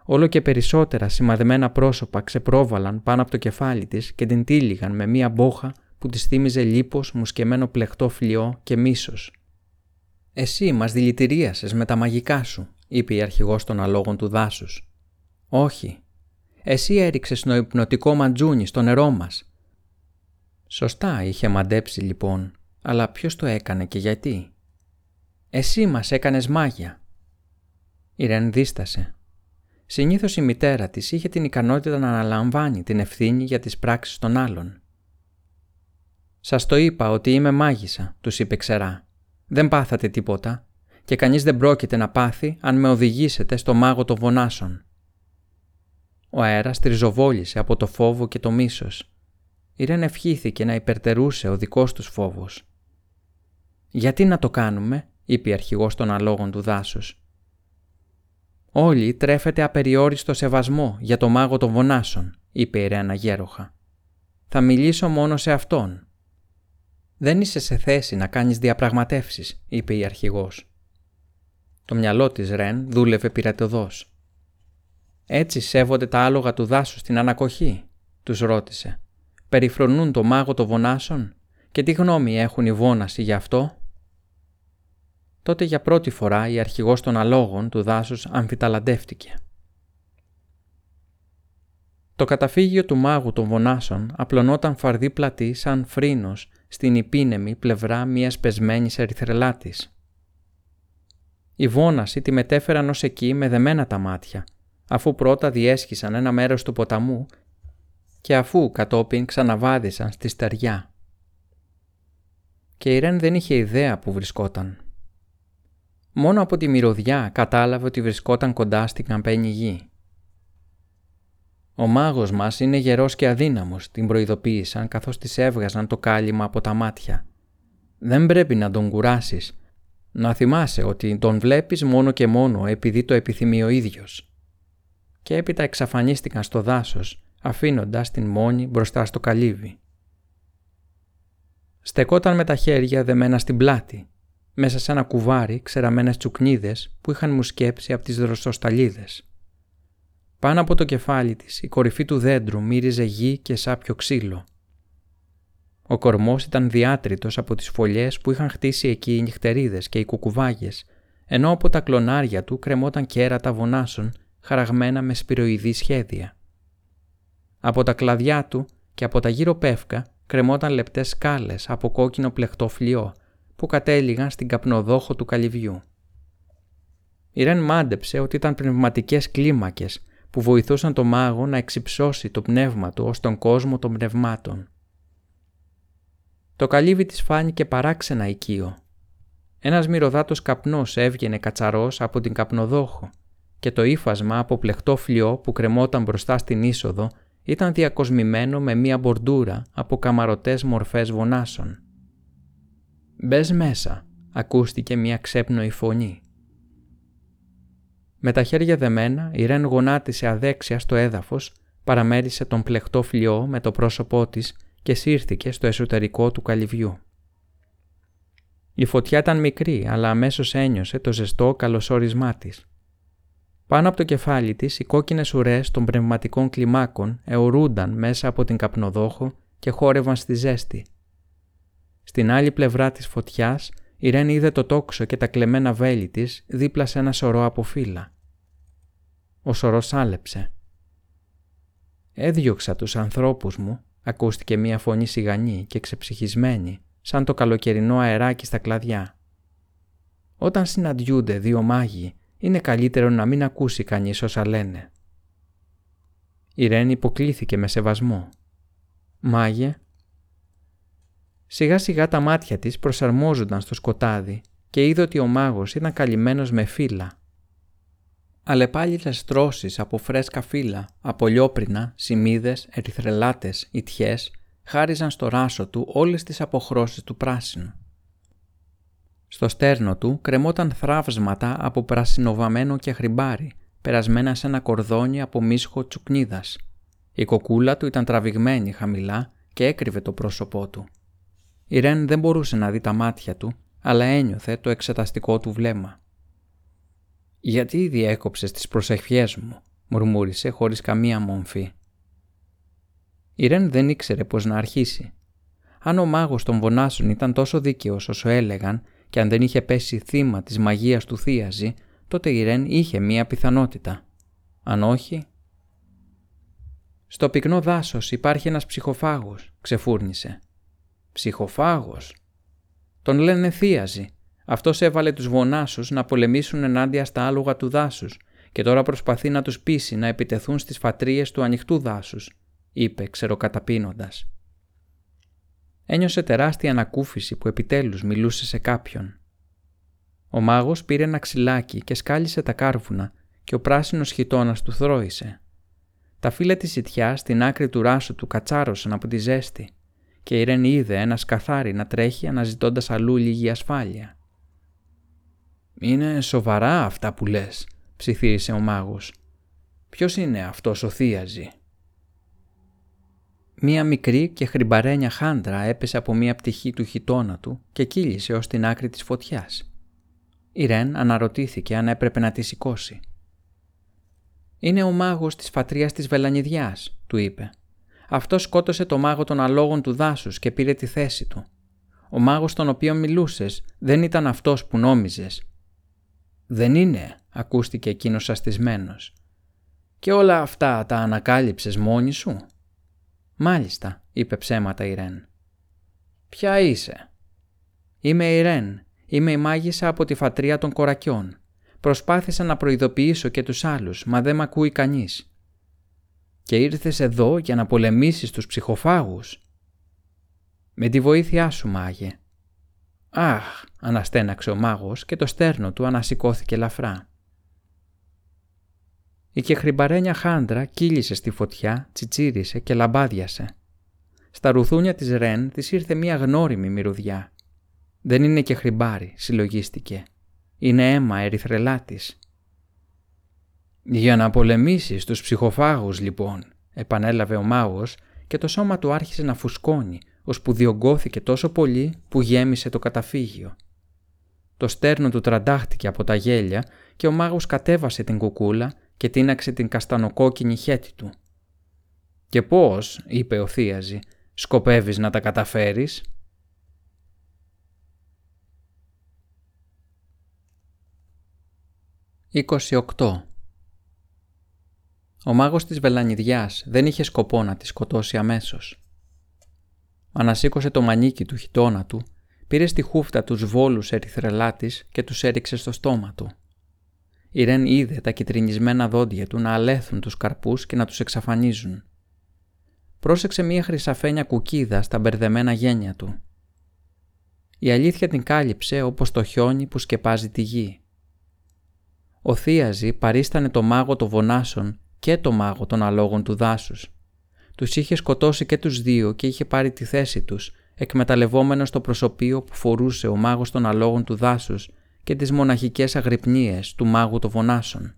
Όλο και περισσότερα σημαδεμένα πρόσωπα ξεπρόβαλαν πάνω από το κεφάλι της και την τύλιγαν με μία μπόχα που της θύμιζε λίπος, μουσκεμένο πλεχτό φλοιό και μίσος. «Εσύ μας δηλητηρίασες με τα μαγικά σου», είπε η αρχηγός των αλόγων του δάσους. «Όχι. Εσύ έριξες το υπνοτικό μαντζούνι στο νερό μας». Σωστά είχε μαντέψει λοιπόν, αλλά ποιος το έκανε και γιατί; «Εσύ μας έκανες μάγια». Η Ρεν δίστασε. Συνήθως η μητέρα της είχε την ικανότητα να αναλαμβάνει την ευθύνη για τις πράξεις των άλλων. «Σας το είπα ότι είμαι μάγισσα», τους είπε ξερά. Δεν πάθατε τίποτα και κανείς δεν πρόκειται να πάθει αν με οδηγήσετε στο μάγο των βονάσων. Ο αέρας τριζοβόλησε από το φόβο και το μίσος. Η Ρεν ευχήθηκε να υπερτερούσε ο δικός τους φόβος. «Γιατί να το κάνουμε» είπε η αρχηγός των αλόγων του δάσους. «Όλοι τρέφεται απεριόριστο σεβασμό για το μάγο των βονάσων», είπε η Ρένα γέροχα. «Θα μιλήσω μόνο σε αυτόν, «Δεν είσαι σε θέση να κάνεις διαπραγματεύσεις», είπε η αρχηγός. Το μυαλό της Ρεν δούλευε πειρατοδός. «Έτσι σέβονται τα άλογα του δάσους στην ανακοχή», τους ρώτησε. «Περιφρονούν το μάγο των βονάσων και τι γνώμη έχουν οι βόνασοι γι' αυτό» τότε για πρώτη φορά η αρχηγός των αλόγων του δάσους αμφιταλαντεύτηκε. Το καταφύγιο του μάγου των βονάσων απλωνόταν φαρδί πλατή σαν φρύνος στην υπήνεμη πλευρά μιας πεσμένης ερυθρελάτης. Οι βόνασοι τη μετέφεραν ως εκεί με δεμένα τα μάτια, αφού πρώτα διέσχισαν ένα μέρος του ποταμού και αφού κατόπιν ξαναβάδισαν στη στεριά. Και η Ρεν δεν είχε ιδέα που βρισκόταν. Μόνο από τη μυρωδιά κατάλαβε ότι βρισκόταν κοντά στην καμπένη γη. Ο μάγος μας είναι γερός και αδύναμος, την προειδοποίησαν καθώς της έβγαζαν το κάλυμα από τα μάτια. Δεν πρέπει να τον κουράσεις. Να θυμάσαι ότι τον βλέπεις μόνο και μόνο επειδή το επιθυμεί ο ίδιος. Και έπειτα εξαφανίστηκαν στο δάσος, αφήνοντας την μόνη μπροστά στο καλύβι. Στεκόταν με τα χέρια δεμένα στην πλάτη, μέσα σε ένα κουβάρι ξεραμένες τσουκνίδες που είχαν μουσκέψει από τις δροσοσταλίδες. Πάνω από το κεφάλι της η κορυφή του δέντρου μύριζε γη και σάπιο ξύλο. Ο κορμός ήταν διάτριτος από τις φωλιές που είχαν χτίσει εκεί οι νυχτερίδες και οι κουκουβάγες, ενώ από τα κλονάρια του κρεμόταν κέρατα βονάσων χαραγμένα με σπυροειδή σχέδια. Από τα κλαδιά του και από τα γύρω πεύκα κρεμόταν λεπτές σκάλες από κόκκινο πλεχτό φλοιό που κατέληγαν στην καπνοδόχο του καλυβιού. Η Ρεν μάντεψε ότι ήταν πνευματικές κλίμακες που βοηθούσαν το μάγο να εξυψώσει το πνεύμα του ως τον κόσμο των πνευμάτων. Το καλύβι της φάνηκε παράξενα οικείο. Ένας μυρωδάτος καπνός έβγαινε κατσαρός από την καπνοδόχο και το ύφασμα από πλεχτό φλοιό που κρεμόταν μπροστά στην είσοδο ήταν διακοσμημένο με μία μπορντούρα από καμαρωτές μορφές βονάσων. «Μπες μέσα», ακούστηκε μία ξέπνοη φωνή. Με τα χέρια δεμένα, η Ρεν γονάτισε αδέξια στο έδαφος, παραμέρισε τον πλεχτό φλοιό με το πρόσωπό της και σύρθηκε στο εσωτερικό του καλυβιού. Η φωτιά ήταν μικρή, αλλά αμέσως ένιωσε το ζεστό καλωσόρισμά της. Πάνω από το κεφάλι της, οι κόκκινες ουρές των πνευματικών κλιμάκων αιωρούνταν μέσα από την καπνοδόχο και χόρευαν στη ζέστη. Στην άλλη πλευρά της φωτιάς, η Ρέν είδε το τόξο και τα κλεμμένα βέλη της δίπλα σε ένα σωρό από φύλλα. Ο σωρός άλεψε. «Έδιωξα τους ανθρώπους μου», ακούστηκε μία φωνή σιγανή και ξεψυχισμένη, σαν το καλοκαιρινό αεράκι στα κλαδιά. Όταν συναντιούνται δύο μάγοι, είναι καλύτερο να μην ακούσει κανείς όσα λένε. Η Ρέν υποκλήθηκε με σεβασμό. «Μάγε». Σιγά σιγά τα μάτια της προσαρμόζονταν στο σκοτάδι και είδε ότι ο μάγος ήταν καλυμμένος με φύλλα Αλεπάλιτες στρώσεις από φρέσκα φύλλα, από λιόπρινα, σημίδες, ερυθρελάτες, ιτιές, χάριζαν στο ράσο του όλες τις αποχρώσεις του πράσινου. Στο στέρνο του κρεμόταν θράψματα από πρασινοβαμένο και χρυμπάρι, περασμένα σε ένα κορδόνι από μίσχο τσουκνίδας. Η κοκούλα του ήταν τραβηγμένη χαμηλά και έκρυβε το πρόσωπό του. Η Ρεν δεν μπορούσε να δει τα μάτια του, αλλά ένιωθε το εξεταστικό του βλέμμα. «Γιατί διέκοψες τις προσευχές μου», μουρμούρισε χωρίς καμία μομφή. Η Ρεν δεν ήξερε πώς να αρχίσει. Αν ο μάγος των βονάσων ήταν τόσο δίκαιος όσο έλεγαν και αν δεν είχε πέσει θύμα της μαγείας του θείαζη, τότε η Ρεν είχε μία πιθανότητα. Αν όχι... «Στο πυκνό δάσος υπάρχει ένας ψυχοφάγος», ξεφούρνησε. «Ψυχοφάγος» Τον λένε θείαζη αυτός έβαλε τους βονάσους να πολεμήσουν ενάντια στα άλογα του δάσους και τώρα προσπαθεί να τους πείσει να επιτεθούν στις φατρίες του ανοιχτού δάσους, είπε ξεροκαταπίνοντας. Ένιωσε τεράστια ανακούφιση που επιτέλους μιλούσε σε κάποιον. Ο μάγος πήρε ένα ξυλάκι και σκάλισε τα κάρβουνα και ο πράσινος χιτώνας του θρώησε. Τα φύλλα της σιτιάς στην άκρη του ράσου του κατσάρωσαν από τη ζέστη και η Ρένη είδε ένα σκαθάρι να τρέχει αναζητώντας αλλού λίγη ασφάλεια. «Είναι σοβαρά αυτά που λες», ψιθύρισε ο μάγος. «Ποιος είναι αυτός ο θείαζη» Μία μικρή και χρυμπαρένια χάντρα έπεσε από μία πτυχή του χιτώνα του και κύλησε ως την άκρη της φωτιάς. Η Ρεν αναρωτήθηκε αν έπρεπε να τη σηκώσει. «Είναι ο μάγος της φατρίας της Βελανιδιάς», του είπε. «Αυτός σκότωσε το μάγο των αλόγων του δάσους και πήρε τη θέση του. Ο μάγος τον οποίο μιλούσες δεν ήταν αυτός που νόμιζες. «Δεν είναι», ακούστηκε εκείνος αστισμένο. «Και όλα αυτά τα ανακάλυψες μόνη σου» «Μάλιστα», είπε ψέματα η Ρεν. «Ποια είσαι» «Είμαι η Ρεν. Είμαι η μάγισσα από τη φατρία των κορακιών. Προσπάθησα να προειδοποιήσω και τους άλλους, μα δεν μ' ακούει κανείς». Και ήρθες εδώ για να πολεμήσεις τους ψυχοφάγους. Με τη βοήθειά σου, μάγε. Αχ, αναστέναξε ο μάγος και το στέρνο του ανασηκώθηκε ελαφρά. Η κεχρυμπαρένια χάντρα κύλησε στη φωτιά, τσιτσίρισε και λαμπάδιασε. Στα ρουθούνια της Ρεν της ήρθε μία γνώριμη μυρωδιά. Δεν είναι και χρυμπάρι, συλλογίστηκε. Είναι αίμα ερυθρελάτης. «Για να πολεμήσεις τους ψυχοφάγους, λοιπόν», επανέλαβε ο μάγος και το σώμα του άρχισε να φουσκώνει, ώσπου διωγγώθηκε τόσο πολύ που γέμισε το καταφύγιο. Το στέρνο του τραντάχτηκε από τα γέλια και ο μάγος κατέβασε την κουκούλα και τίναξε την καστανοκόκκινη χέτη του. «Και πώς», είπε ο Θίαζη, «σκοπεύεις να τα καταφέρεις» 28. Ο μάγος της Βελανιδιάς δεν είχε σκοπό να τη σκοτώσει αμέσως. Ανασήκωσε το μανίκι του χιτώνα του, πήρε στη χούφτα τους βόλους ερυθρελάτης και τους έριξε στο στόμα του. Η Ρεν είδε τα κυτρινισμένα δόντια του να αλέθουν τους καρπούς και να τους εξαφανίζουν. Πρόσεξε μία χρυσαφένια κουκίδα στα μπερδεμένα γένια του. Η αλήθεια την κάλυψε όπως το χιόνι που σκεπάζει τη γη. Ο Θίαζη παρίστανε το μάγο των βονάσων και το μάγο των αλόγων του δάσους. Τους είχε σκοτώσει και τους δύο και είχε πάρει τη θέση τους, εκμεταλλευόμενος το προσωπείο που φορούσε ο μάγος των αλόγων του δάσους και τις μοναχικές αγρυπνίες του μάγου των βονάσων.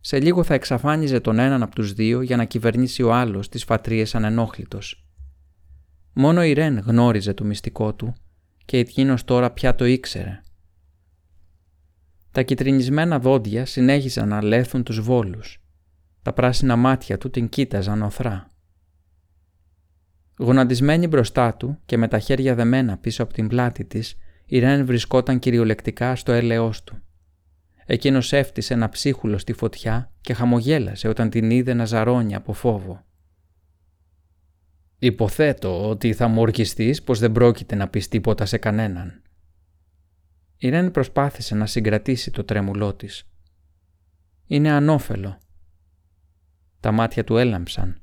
Σε λίγο θα εξαφάνιζε τον έναν από τους δύο για να κυβερνήσει ο άλλος τις φατρίες ανενόχλητος. Μόνο η Ρεν γνώριζε το μυστικό του και εκείνος τώρα πια το ήξερε. Τα κυτρινισμένα δόντια συνέχισαν να λέθουν τους βόλους. Τα πράσινα μάτια του την κοίταζαν οθρά. Γονατισμένη μπροστά του και με τα χέρια δεμένα πίσω από την πλάτη της, η Ρεν βρισκόταν κυριολεκτικά στο έλεος του. Εκείνος έφτισε ένα ψίχουλο στη φωτιά και χαμογέλασε όταν την είδε να ζαρώνει από φόβο. «Υποθέτω ότι θα μου ορκιστείς πως δεν πρόκειται να πεις τίποτα σε κανέναν», η Ρεν προσπάθησε να συγκρατήσει το τρέμουλό της. «Είναι ανώφελο». Τα μάτια του έλαμψαν.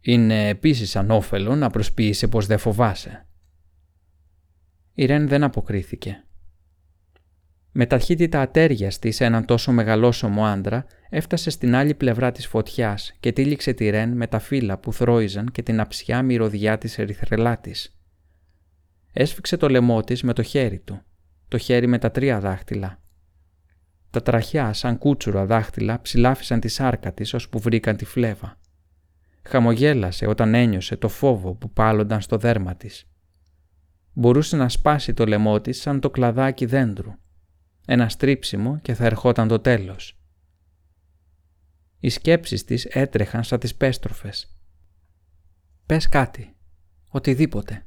«Είναι επίσης ανώφελο να προσποιήσει πως δεν φοβάσαι». Η Ρεν δεν αποκρίθηκε. Με ταχύτητα ατέριαστη σε έναν τόσο μεγαλόσωμο άντρα, έφτασε στην άλλη πλευρά της φωτιάς και τύλιξε τη Ρεν με τα φύλλα που θρόιζαν και την αψιά μυρωδιά της ερυθρελάτης. Έσφιξε το λαιμό της με το χέρι του το χέρι με τα τρία δάχτυλα. Τα τραχιά σαν κούτσουρα δάχτυλα ψηλάφισαν τη σάρκα της ώσπου βρήκαν τη φλέβα. Χαμογέλασε όταν ένιωσε το φόβο που πάλονταν στο δέρμα της. Μπορούσε να σπάσει το λαιμό της σαν το κλαδάκι δέντρου. Ένα στρίψιμο και θα ερχόταν το τέλος. Οι σκέψεις της έτρεχαν σαν τις πέστροφες. «Πες κάτι. Οτιδήποτε».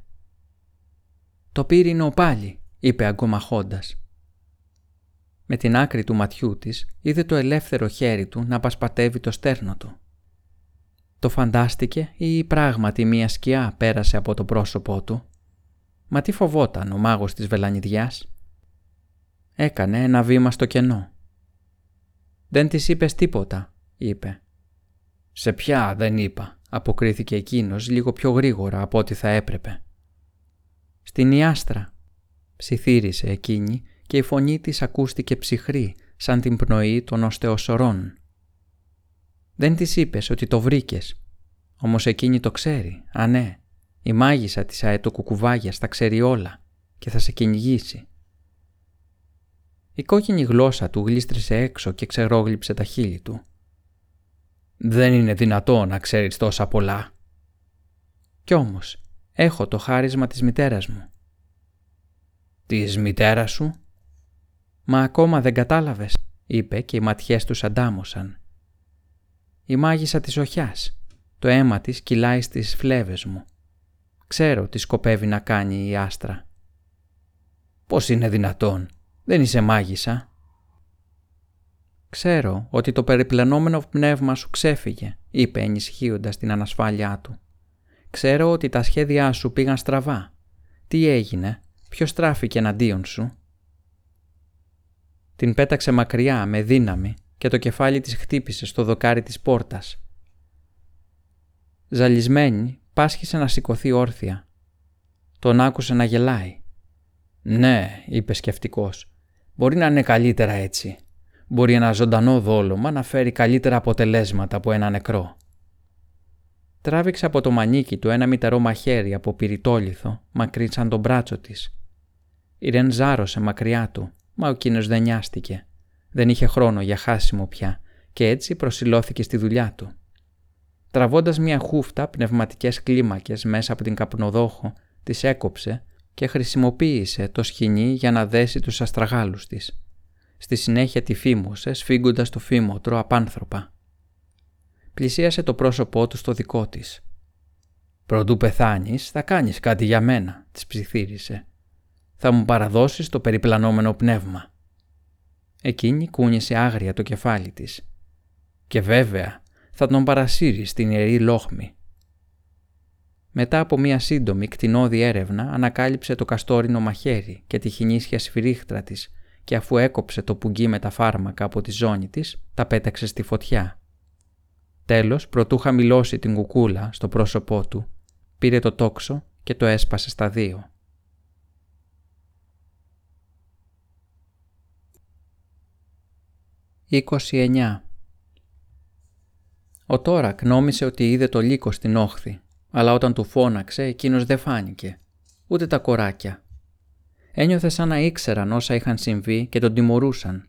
«Το πύρινο πάλι», είπε αγκομαχώντας. Με την άκρη του ματιού της είδε το ελεύθερο χέρι του να πασπατεύει το στέρνο του. Το φαντάστηκε ή πράγματι μία σκιά πέρασε από το πρόσωπό του; Μα τι φοβόταν ο μάγος της βελανιδιάς; Έκανε ένα βήμα στο κενό. «Δεν της είπες τίποτα», είπε. «Σε ποια δεν είπα», αποκρίθηκε εκείνος λίγο πιο γρήγορα από ό,τι θα έπρεπε. «Στην Ιάστρα», ψιθύρισε εκείνη και η φωνή της ακούστηκε ψυχρή σαν την πνοή των οστεοσορών. «Δεν της είπες ότι το βρήκες, όμως εκείνη το ξέρει, α ναι, η μάγισσα της αετοκουκουβάγιας τα ξέρει όλα και θα σε κυνηγήσει». Η κόκκινη γλώσσα του γλίστρησε έξω και ξερόγλυψε τα χείλη του. «Δεν είναι δυνατό να ξέρεις τόσα πολλά». «Κι όμως, έχω το χάρισμα της μητέρας μου. «Της μητέρας σου» «Μα ακόμα δεν κατάλαβες», είπε και οι ματιές τους αντάμωσαν. «Η μάγισσα της οχιάς. Το αίμα της κυλάει στις φλέβες μου. Ξέρω τι σκοπεύει να κάνει η άστρα». «Πώς είναι δυνατόν, δεν είσαι μάγισσα» «Ξέρω ότι το περιπλανόμενο πνεύμα σου ξέφυγε», είπε ενισχύοντας την ανασφάλειά του. «Ξέρω ότι τα σχέδιά σου πήγαν στραβά. Τι έγινε, Ποιος στράφηκε εναντίον σου. Την πέταξε μακριά με δύναμη και το κεφάλι της χτύπησε στο δοκάρι της πόρτας. Ζαλισμένη, πάσχησε να σηκωθεί όρθια. Τον άκουσε να γελάει. «Ναι», είπε σκεφτικός. «μπορεί να είναι καλύτερα έτσι. Μπορεί ένα ζωντανό δόλωμα να φέρει καλύτερα αποτελέσματα από ένα νεκρό». Τράβηξε από το μανίκι του ένα μητερό μαχαίρι από πυρητόλιθο, μακρύ σαν τον μπράτσο της. Η Ρεν ζάρωσε μακριά του, μα ο κίνος δεν νοιάστηκε. Δεν είχε χρόνο για χάσιμο πια και έτσι προσιλώθηκε στη δουλειά του. Τραβώντας μια χούφτα πνευματικές κλίμακες μέσα από την καπνοδόχο, τις έκοψε και χρησιμοποίησε το σκηνή για να δέσει τους αστραγάλους της. Στη συνέχεια τη φήμωσε σφίγγοντας το φήμοτρο απάνθρωπα. Πλησίασε το πρόσωπό του στο δικό της. «Προτού πεθάνεις θα κάνεις κάτι για μένα», της ψιθύρισε. «Θα μου παραδώσεις το περιπλανόμενο πνεύμα». Εκείνη κούνησε άγρια το κεφάλι της. «Και βέβαια θα τον παρασύρει στην ιερή λόχμη». Μετά από μία σύντομη κτηνόδη έρευνα ανακάλυψε το καστόρινο μαχαίρι και τη χινίσια σφυρίχτρα της και αφού έκοψε το πουγγί με τα φάρμακα από τη ζώνη της, τα πέταξε στη φωτιά. Τέλος, προτού χαμηλώσει την κουκούλα στο πρόσωπό του, πήρε το τόξο και το έσπασε στα δύο. «29. Ο Τόρακ νόμισε ότι είδε το λύκο στην όχθη, αλλά όταν του φώναξε εκείνος δεν φάνηκε, ούτε τα κοράκια. Ένιωθε σαν να ήξεραν όσα είχαν συμβεί και τον τιμωρούσαν.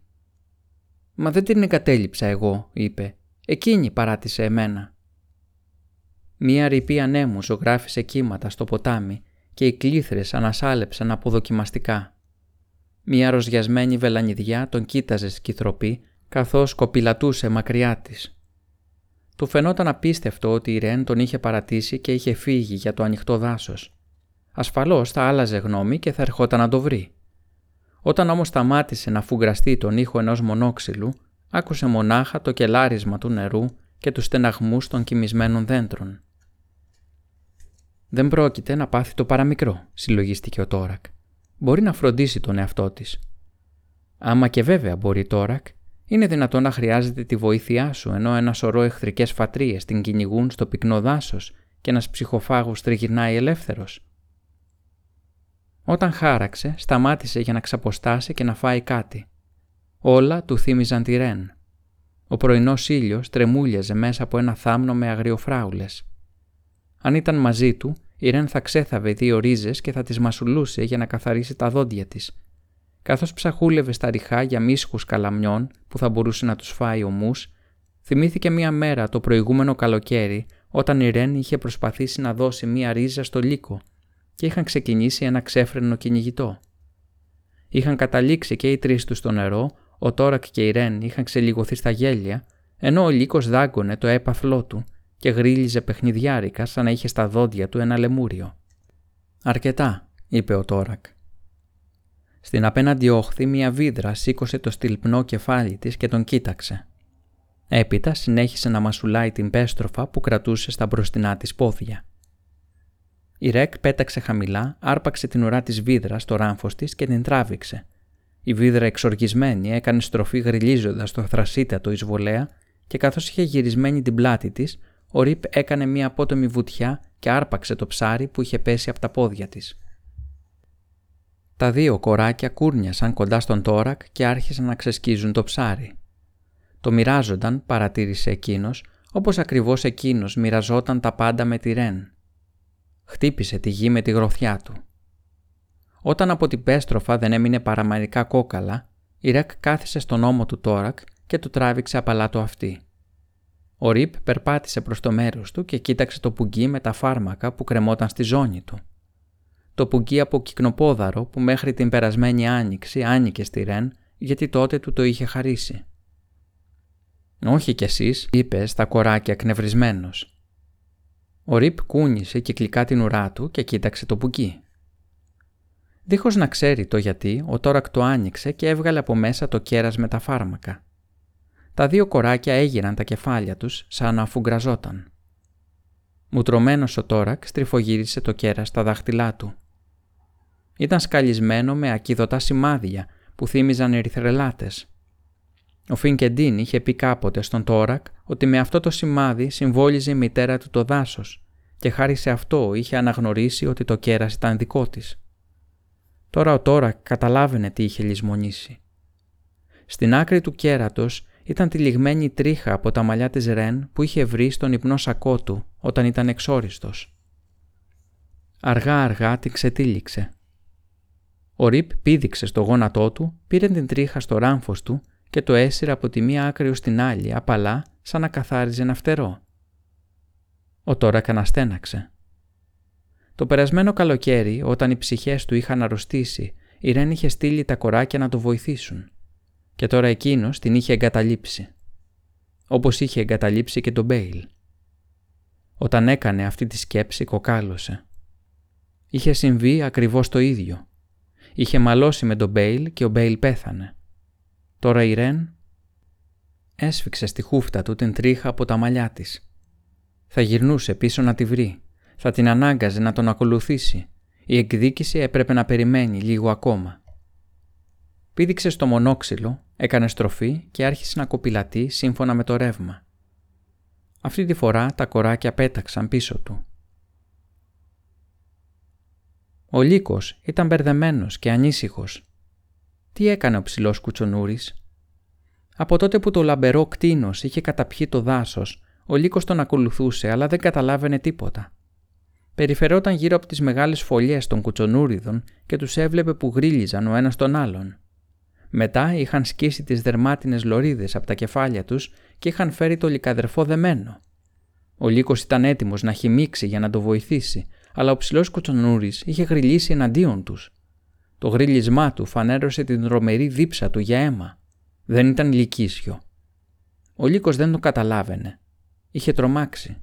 «Μα δεν την εγκατέλειψα εγώ», είπε. «Εκείνη παράτησε εμένα». Μία ρηπή ανέμου ζωγράφισε κύματα στο ποτάμι και οι κλήθρες ανασάλεψαν αποδοκιμαστικά. Μία ροζιασμένη βελανιδιά τον κοίταζε σκυθροπή καθώς κοπηλατούσε μακριά της. Του φαινόταν απίστευτο ότι η Ρεν τον είχε παρατήσει και είχε φύγει για το ανοιχτό δάσος. Ασφαλώς θα άλλαζε γνώμη και θα ερχόταν να το βρει. Όταν όμως σταμάτησε να φουγκραστεί τον ήχο ενός μονόξυλου, άκουσε μονάχα το κελάρισμα του νερού και τους στεναγμούς των κοιμισμένων δέντρων. «Δεν πρόκειται να πάθει το παραμικρό», συλλογίστηκε ο Τόρακ. «Μπορεί να φροντίσει τον εαυτό της». «Άμα και βέβαια μπορεί Τόρακ, είναι δυνατόν να χρειάζεται τη βοήθειά σου ενώ ένα σωρό εχθρικές φατρίες την κυνηγούν στο πυκνό δάσος και ένας ψυχοφάγος τριγυρνάει ελεύθερος. Όταν χάραξε, σταμάτησε για να ξαποστάσει και να φάει κάτι. Όλα του θύμιζαν τη Ρεν. Ο πρωινός ήλιος τρεμούλιαζε μέσα από ένα θάμνο με αγριοφράουλες. Αν ήταν μαζί του, η Ρεν θα ξέθαβε δύο ρίζες και θα τις μασουλούσε για να καθαρίσει τα δόντια της. Καθώς ψαχούλευε στα ριχά για μίσχους καλαμιών που θα μπορούσε να τους φάει ο Μούς, θυμήθηκε μία μέρα το προηγούμενο καλοκαίρι όταν η Ρεν είχε προσπαθήσει να δώσει μία ρίζα στο λύκο και είχαν ξεκινήσει ένα ξέφρενο κυνηγητό. Είχαν καταλήξει και οι τρεις τους στο νερό, ο Τόρακ και η Ρεν είχαν ξελιγωθεί στα γέλια, ενώ ο λύκος δάγκωνε το έπαθλό του και γρίλιζε παιχνιδιάρικα σαν να είχε στα δόντια του ένα λεμούριο. Αρκετά, είπε ο Τόρακ. Στην απέναντι όχθη μια βίδρα σήκωσε το στυλπνό κεφάλι της και τον κοίταξε. Έπειτα συνέχισε να μασουλάει την πέστροφα που κρατούσε στα μπροστινά της πόδια. Η Ρεκ πέταξε χαμηλά, άρπαξε την ουρά της βίδρας στο ράμφος της και την τράβηξε. Η βίδρα εξοργισμένη έκανε στροφή γριλίζοντας το θρασίτατο εισβολέα και καθώς είχε γυρισμένη την πλάτη της, ο Ρίπ έκανε μια απότομη βουτιά και άρπαξε το ψάρι που είχε πέσει από τα πόδια της. Τα δύο κοράκια κούρνιασαν κοντά στον τόρακ και άρχισαν να ξεσκίζουν το ψάρι. Το μοιράζονταν, παρατήρησε εκείνος, όπως ακριβώς εκείνος μοιραζόταν τα πάντα με τη Ρεν. Χτύπησε τη γη με τη γροθιά του. Όταν από την πέστροφα δεν έμεινε παραμερικά κόκαλα, η Ρεκ κάθισε στον ώμο του τόρακ και του τράβηξε απαλά το αυτί. Ο Ριπ περπάτησε προς το μέρος του και κοίταξε το πουγγί με τα φάρμακα που κρεμόταν στη ζώνη του το πουγγί από κυκνοπόδαρο που μέχρι την περασμένη άνοιξη άνοικε στη Ρεν γιατί τότε του το είχε χαρίσει. «Όχι κι εσείς», είπες στα κοράκια εκνευρισμένος. Ο Ριπ κούνησε κυκλικά την ουρά του και κοίταξε το πουγγί. Δίχως να ξέρει το γιατί, ο Τόρακ το άνοιξε και έβγαλε από μέσα το κέρας με τα φάρμακα. Τα δύο κοράκια έγιναν τα κεφάλια τους σαν να αφουγκραζόταν. Μουτρωμένος ο Τόρακ στριφογύρισε το κέρας στα δάχτυλά του. Ήταν σκαλισμένο με ακίδωτα σημάδια που θύμιζαν ερυθρελάτες. Ο Φινκεντίν είχε πει κάποτε στον Τόρακ ότι με αυτό το σημάδι συμβόλιζε η μητέρα του το δάσος και χάρη σε αυτό είχε αναγνωρίσει ότι το κέρας ήταν δικό της. Τώρα ο Τόρακ καταλάβαινε τι είχε λησμονήσει. Στην άκρη του κέρατος ήταν τυλιγμένη τρίχα από τα μαλλιά της Ρεν που είχε βρει στον υπνό σακό του όταν ήταν εξόριστος. Αργά-αργά την ξετύλιξε. Ο Ριπ πήδηξε στο γόνατό του, πήρε την τρίχα στο ράμφος του και το έσυρε από τη μία άκρη ως την άλλη απαλά σαν να καθάριζε ένα φτερό. Ο τώρα καναστέναξε. Το περασμένο καλοκαίρι, όταν οι ψυχές του είχαν αρρωστήσει, η Ρεν είχε στείλει τα κοράκια να το βοηθήσουν. Και τώρα εκείνος την είχε εγκαταλείψει. Όπως είχε εγκαταλείψει και τον Μπέιλ. Όταν έκανε αυτή τη σκέψη κοκάλωσε. Είχε συμβεί ακριβώς το ίδιο. Είχε μαλώσει με τον Μπέιλ και ο Μπέιλ πέθανε. Τώρα η Ρεν έσφιξε στη χούφτα του την τρίχα από τα μαλλιά της. Θα γυρνούσε πίσω να τη βρει. Θα την ανάγκαζε να τον ακολουθήσει. Η εκδίκηση έπρεπε να περιμένει λίγο ακόμα. Πήδηξε στο μονόξυλο, έκανε στροφή και άρχισε να κοπηλατεί σύμφωνα με το ρεύμα. Αυτή τη φορά τα κοράκια πέταξαν πίσω του. Ο Λύκος ήταν μπερδεμένος και ανήσυχος. Τι έκανε ο ψηλός κουτσονούρης; Από τότε που το λαμπερό κτίνος είχε καταπιεί το δάσος, ο Λύκος τον ακολουθούσε αλλά δεν καταλάβαινε τίποτα. Περιφερόταν γύρω από τις μεγάλες φωλιές των κουτσονούριδων και τους έβλεπε που γρίλιζαν ο ένας τον άλλον. Μετά είχαν σκίσει τις δερμάτινες λωρίδες από τα κεφάλια τους και είχαν φέρει το λικαδερφό δεμένο. Ο Λύκος ήταν έτοιμος να χυμίξει για να το βοηθήσει, αλλά ο ψηλός κουτσονούρη είχε γριλήσει εναντίον τους. Το γρίλισμά του φανέρωσε την τρομερή δίψα του για αίμα. Δεν ήταν λυκίσιο. Ο Λύκος δεν το καταλάβαινε. Είχε τρομάξει.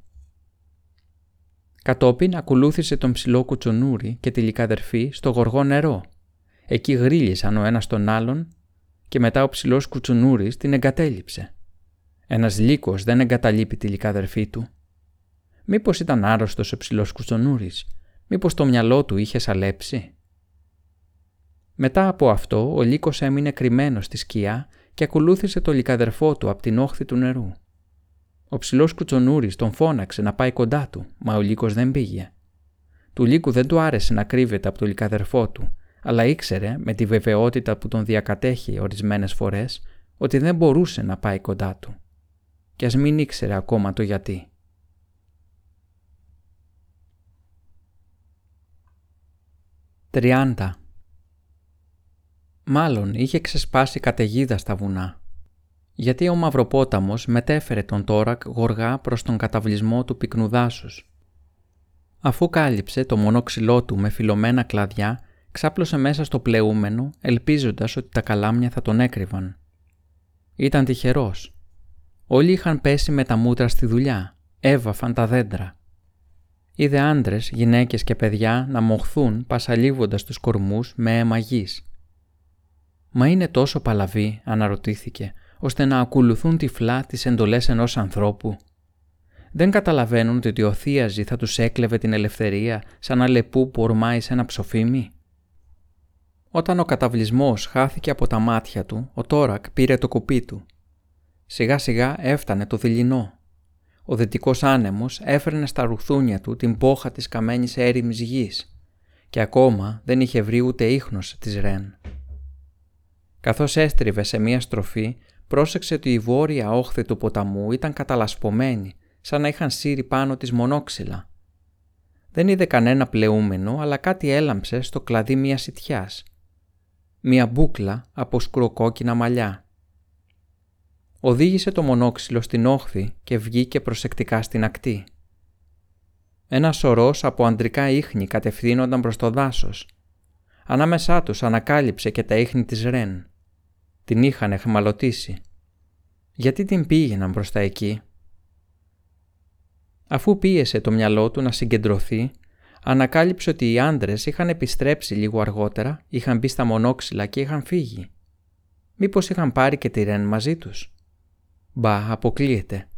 Κατόπιν ακολούθησε τον ψηλό κουτσονούρι και τη λικαδερφή στο γοργό νερό. Εκεί γρίλισαν ο ένας τον άλλον και μετά ο ψηλός κουτσονούρι την εγκατέλειψε. Ένας λύκος δεν εγκαταλείπει τη λικαδερφή του. Μήπως ήταν άρρωστος ο ψηλός κουτσονούρης, μήπως το μυαλό του είχε σαλέψει; Μετά από αυτό ο Λύκος έμεινε κρυμμένος στη σκιά και ακολούθησε το λικαδερφό του από την όχθη του νερού. Ο ψηλός κουτσονούρης τον φώναξε να πάει κοντά του, μα ο Λύκος δεν πήγε. Του Λύκου δεν του άρεσε να κρύβεται από το λικαδερφό του, αλλά ήξερε με τη βεβαιότητα που τον διακατέχει ορισμένες φορές ότι δεν μπορούσε να πάει κοντά του. Κι ας μην ήξερε ακόμα το γιατί. 30. Μάλλον είχε ξεσπάσει καταιγίδα στα βουνά. Γιατί ο Μαυροπόταμος μετέφερε τον Τόρακ γοργά προς τον καταβλισμό του πυκνού δάσους. Αφού κάλυψε το μονόξυλό του με φιλωμένα κλαδιά, ξάπλωσε μέσα στο πλεούμενο, ελπίζοντας ότι τα καλάμια θα τον έκρυβαν. Ήταν τυχερός. Όλοι είχαν πέσει με τα μούτρα στη δουλειά, έβαφαν τα δέντρα. Είδε άντρες, γυναίκες και παιδιά να μοχθούν πασαλίβοντα τους κορμούς με αίμα γης. Μα είναι τόσο παλαβοί, αναρωτήθηκε, ώστε να ακολουθούν τυφλά τις εντολές ενός ανθρώπου. Δεν καταλαβαίνουν ότι ο Θίαζη θα τους έκλεβε την ελευθερία σαν αλεπού που ορμάει σε ένα ψοφίμι. Όταν ο καταβλισμός χάθηκε από τα μάτια του, ο Τόρακ πήρε το κουπί του. Σιγά σιγά έφτανε το δειλινό ο δυτικός άνεμος έφερνε στα ρουθούνια του την πόχα της καμένης έρημης γης και ακόμα δεν είχε βρει ούτε ίχνος της Ρεν. Καθώς έστριβε σε μία στροφή, πρόσεξε ότι η βόρεια όχθη του ποταμού ήταν καταλασπωμένη, σαν να είχαν σύρει πάνω της μονόξυλα. Δεν είδε κανένα πλεούμενο, αλλά κάτι έλαμψε στο κλαδί μιας σιτιάς. Μία μπούκλα από σκουροκόκκινα μαλλιά. Οδήγησε το μονόξυλο στην όχθη και βγήκε προσεκτικά στην ακτή. Ένα σωρός από αντρικά ίχνη κατευθύνονταν προς το δάσος. Ανάμεσά τους ανακάλυψε και τα ίχνη της Ρεν. Την είχαν εχμαλωτήσει. Γιατί την πήγαιναν μπροστά εκεί; Αφού πίεσε το μυαλό του να συγκεντρωθεί, ανακάλυψε ότι οι άντρες είχαν επιστρέψει λίγο αργότερα, είχαν μπει στα μονόξυλα και είχαν φύγει. Μήπως είχαν πάρει και τη Ρεν μαζί τους; Μπα, αποκλείεται.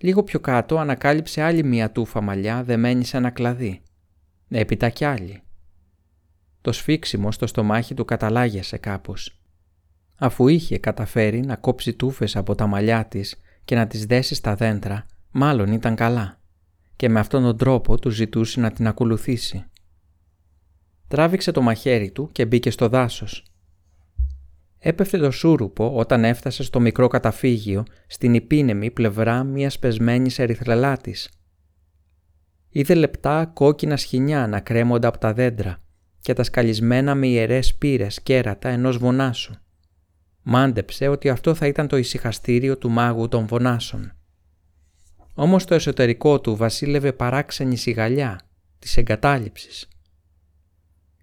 Λίγο πιο κάτω ανακάλυψε άλλη μία τούφα μαλλιά δεμένη σε ένα κλαδί. Έπειτα κι άλλη. Το σφίξιμο στο στομάχι του καταλάγιασε κάπως. Αφού είχε καταφέρει να κόψει τούφες από τα μαλλιά της και να τις δέσει στα δέντρα, μάλλον ήταν καλά και με αυτόν τον τρόπο του ζητούσε να την ακολουθήσει. Τράβηξε το μαχαίρι του και μπήκε στο δάσος. Έπεφτε το σούρουπο όταν έφτασε στο μικρό καταφύγιο στην υπήνεμη πλευρά μιας πεσμένης ερυθρελάτης. Είδε λεπτά κόκκινα σχοινιά να κρέμονται από τα δέντρα και τα σκαλισμένα με ιερές πύρες κέρατα ενός βονάσου. Μάντεψε ότι αυτό θα ήταν το ησυχαστήριο του μάγου των βονάσων. Όμως το εσωτερικό του βασίλευε παράξενη σιγαλιά της εγκατάλειψης.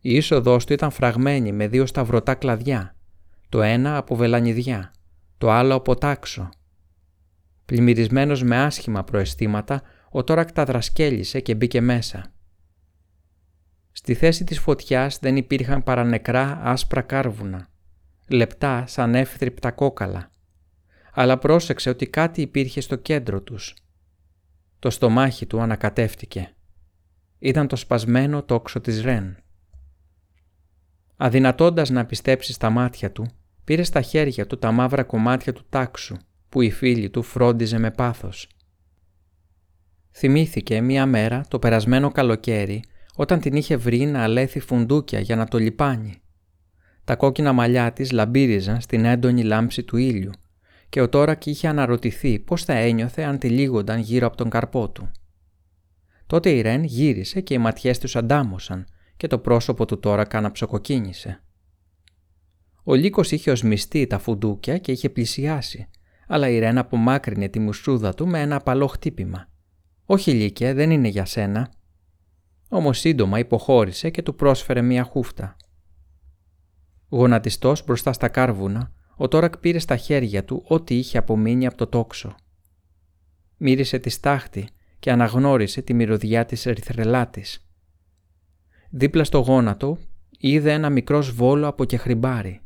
Η είσοδός του ήταν φραγμένη με δύο σταυρωτά κλαδιά, το ένα από βελανιδιά, το άλλο από τάξο. Πλημμυρισμένος με άσχημα προαισθήματα, ο Τόρακ τα δρασκέλισε και μπήκε μέσα. Στη θέση της φωτιάς δεν υπήρχαν παρά νεκρά άσπρα κάρβουνα, λεπτά σαν εύθρυπτα κόκαλα, αλλά πρόσεξε ότι κάτι υπήρχε στο κέντρο τους. Το στομάχι του ανακατεύτηκε. Ήταν το σπασμένο τόξο της Ρεν. Αδυνατώντας να πιστέψεις στα μάτια του, πήρες στα χέρια του τα μαύρα κομμάτια του τάξου που η φίλη του φρόντιζε με πάθος. Θυμήθηκε μία μέρα το περασμένο καλοκαίρι όταν την είχε βρει να αλέθει φουντούκια για να το λιπάνει. Τα κόκκινα μαλλιά της λαμπύριζαν στην έντονη λάμψη του ήλιου και ο Τόρακ είχε αναρωτηθεί πώς θα ένιωθε αν τυλίγονταν γύρω από τον καρπό του. Τότε η Ρεν γύρισε και οι ματιές τους αντάμωσαν και το πρόσωπο του τώρα καναψοκοκίνησε. Ο λύκος είχε οσμιστεί τα φουντούκια και είχε πλησιάσει, αλλά η Ρένα απομάκρυνε τη μουσούδα του με ένα απαλό χτύπημα. «Όχι λύκε, δεν είναι για σένα». Όμως σύντομα υποχώρησε και του πρόσφερε μία χούφτα. Γονατιστός μπροστά στα κάρβουνα, ο Τόρακ πήρε στα χέρια του ό,τι είχε απομείνει από το τόξο. Μύρισε τη στάχτη και αναγνώρισε τη μυρωδιά της ερυθρελάτης. Δίπλα στο γόνατο είδε ένα μικρό σβόλο από κεχριμπάρι.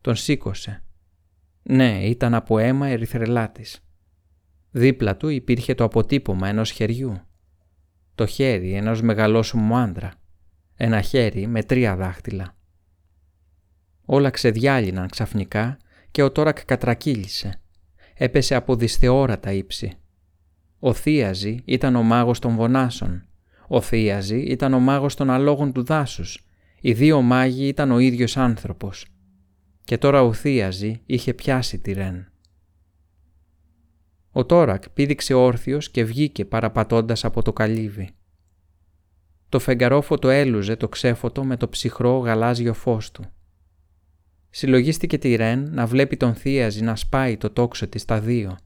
Τον σήκωσε. Ναι, ήταν από αίμα ερυθρελάτης. Δίπλα του υπήρχε το αποτύπωμα ενός χεριού. Το χέρι ενός μεγαλόσωμου άντρα. Ένα χέρι με τρία δάχτυλα. Όλα ξεδιάλυναν ξαφνικά και ο Τόρακ κατρακύλησε. Έπεσε από δυσθεώρατα ύψη. Ο Θίαζη ήταν ο μάγος των Βονάσων ο Θίαζη ήταν ο μάγος των αλόγων του δάσους. Οι δύο μάγοι ήταν ο ίδιος άνθρωπος. Και τώρα ο Θίαζη είχε πιάσει τη Ρεν. Ο Τόρακ πήδηξε όρθιος και βγήκε παραπατώντας από το καλύβι. Το φεγγαρόφωτο έλουζε το ξέφωτο με το ψυχρό γαλάζιο φως του. Συλλογίστηκε τη Ρεν να βλέπει τον Θίαζη να σπάει το τόξο της στα δύο.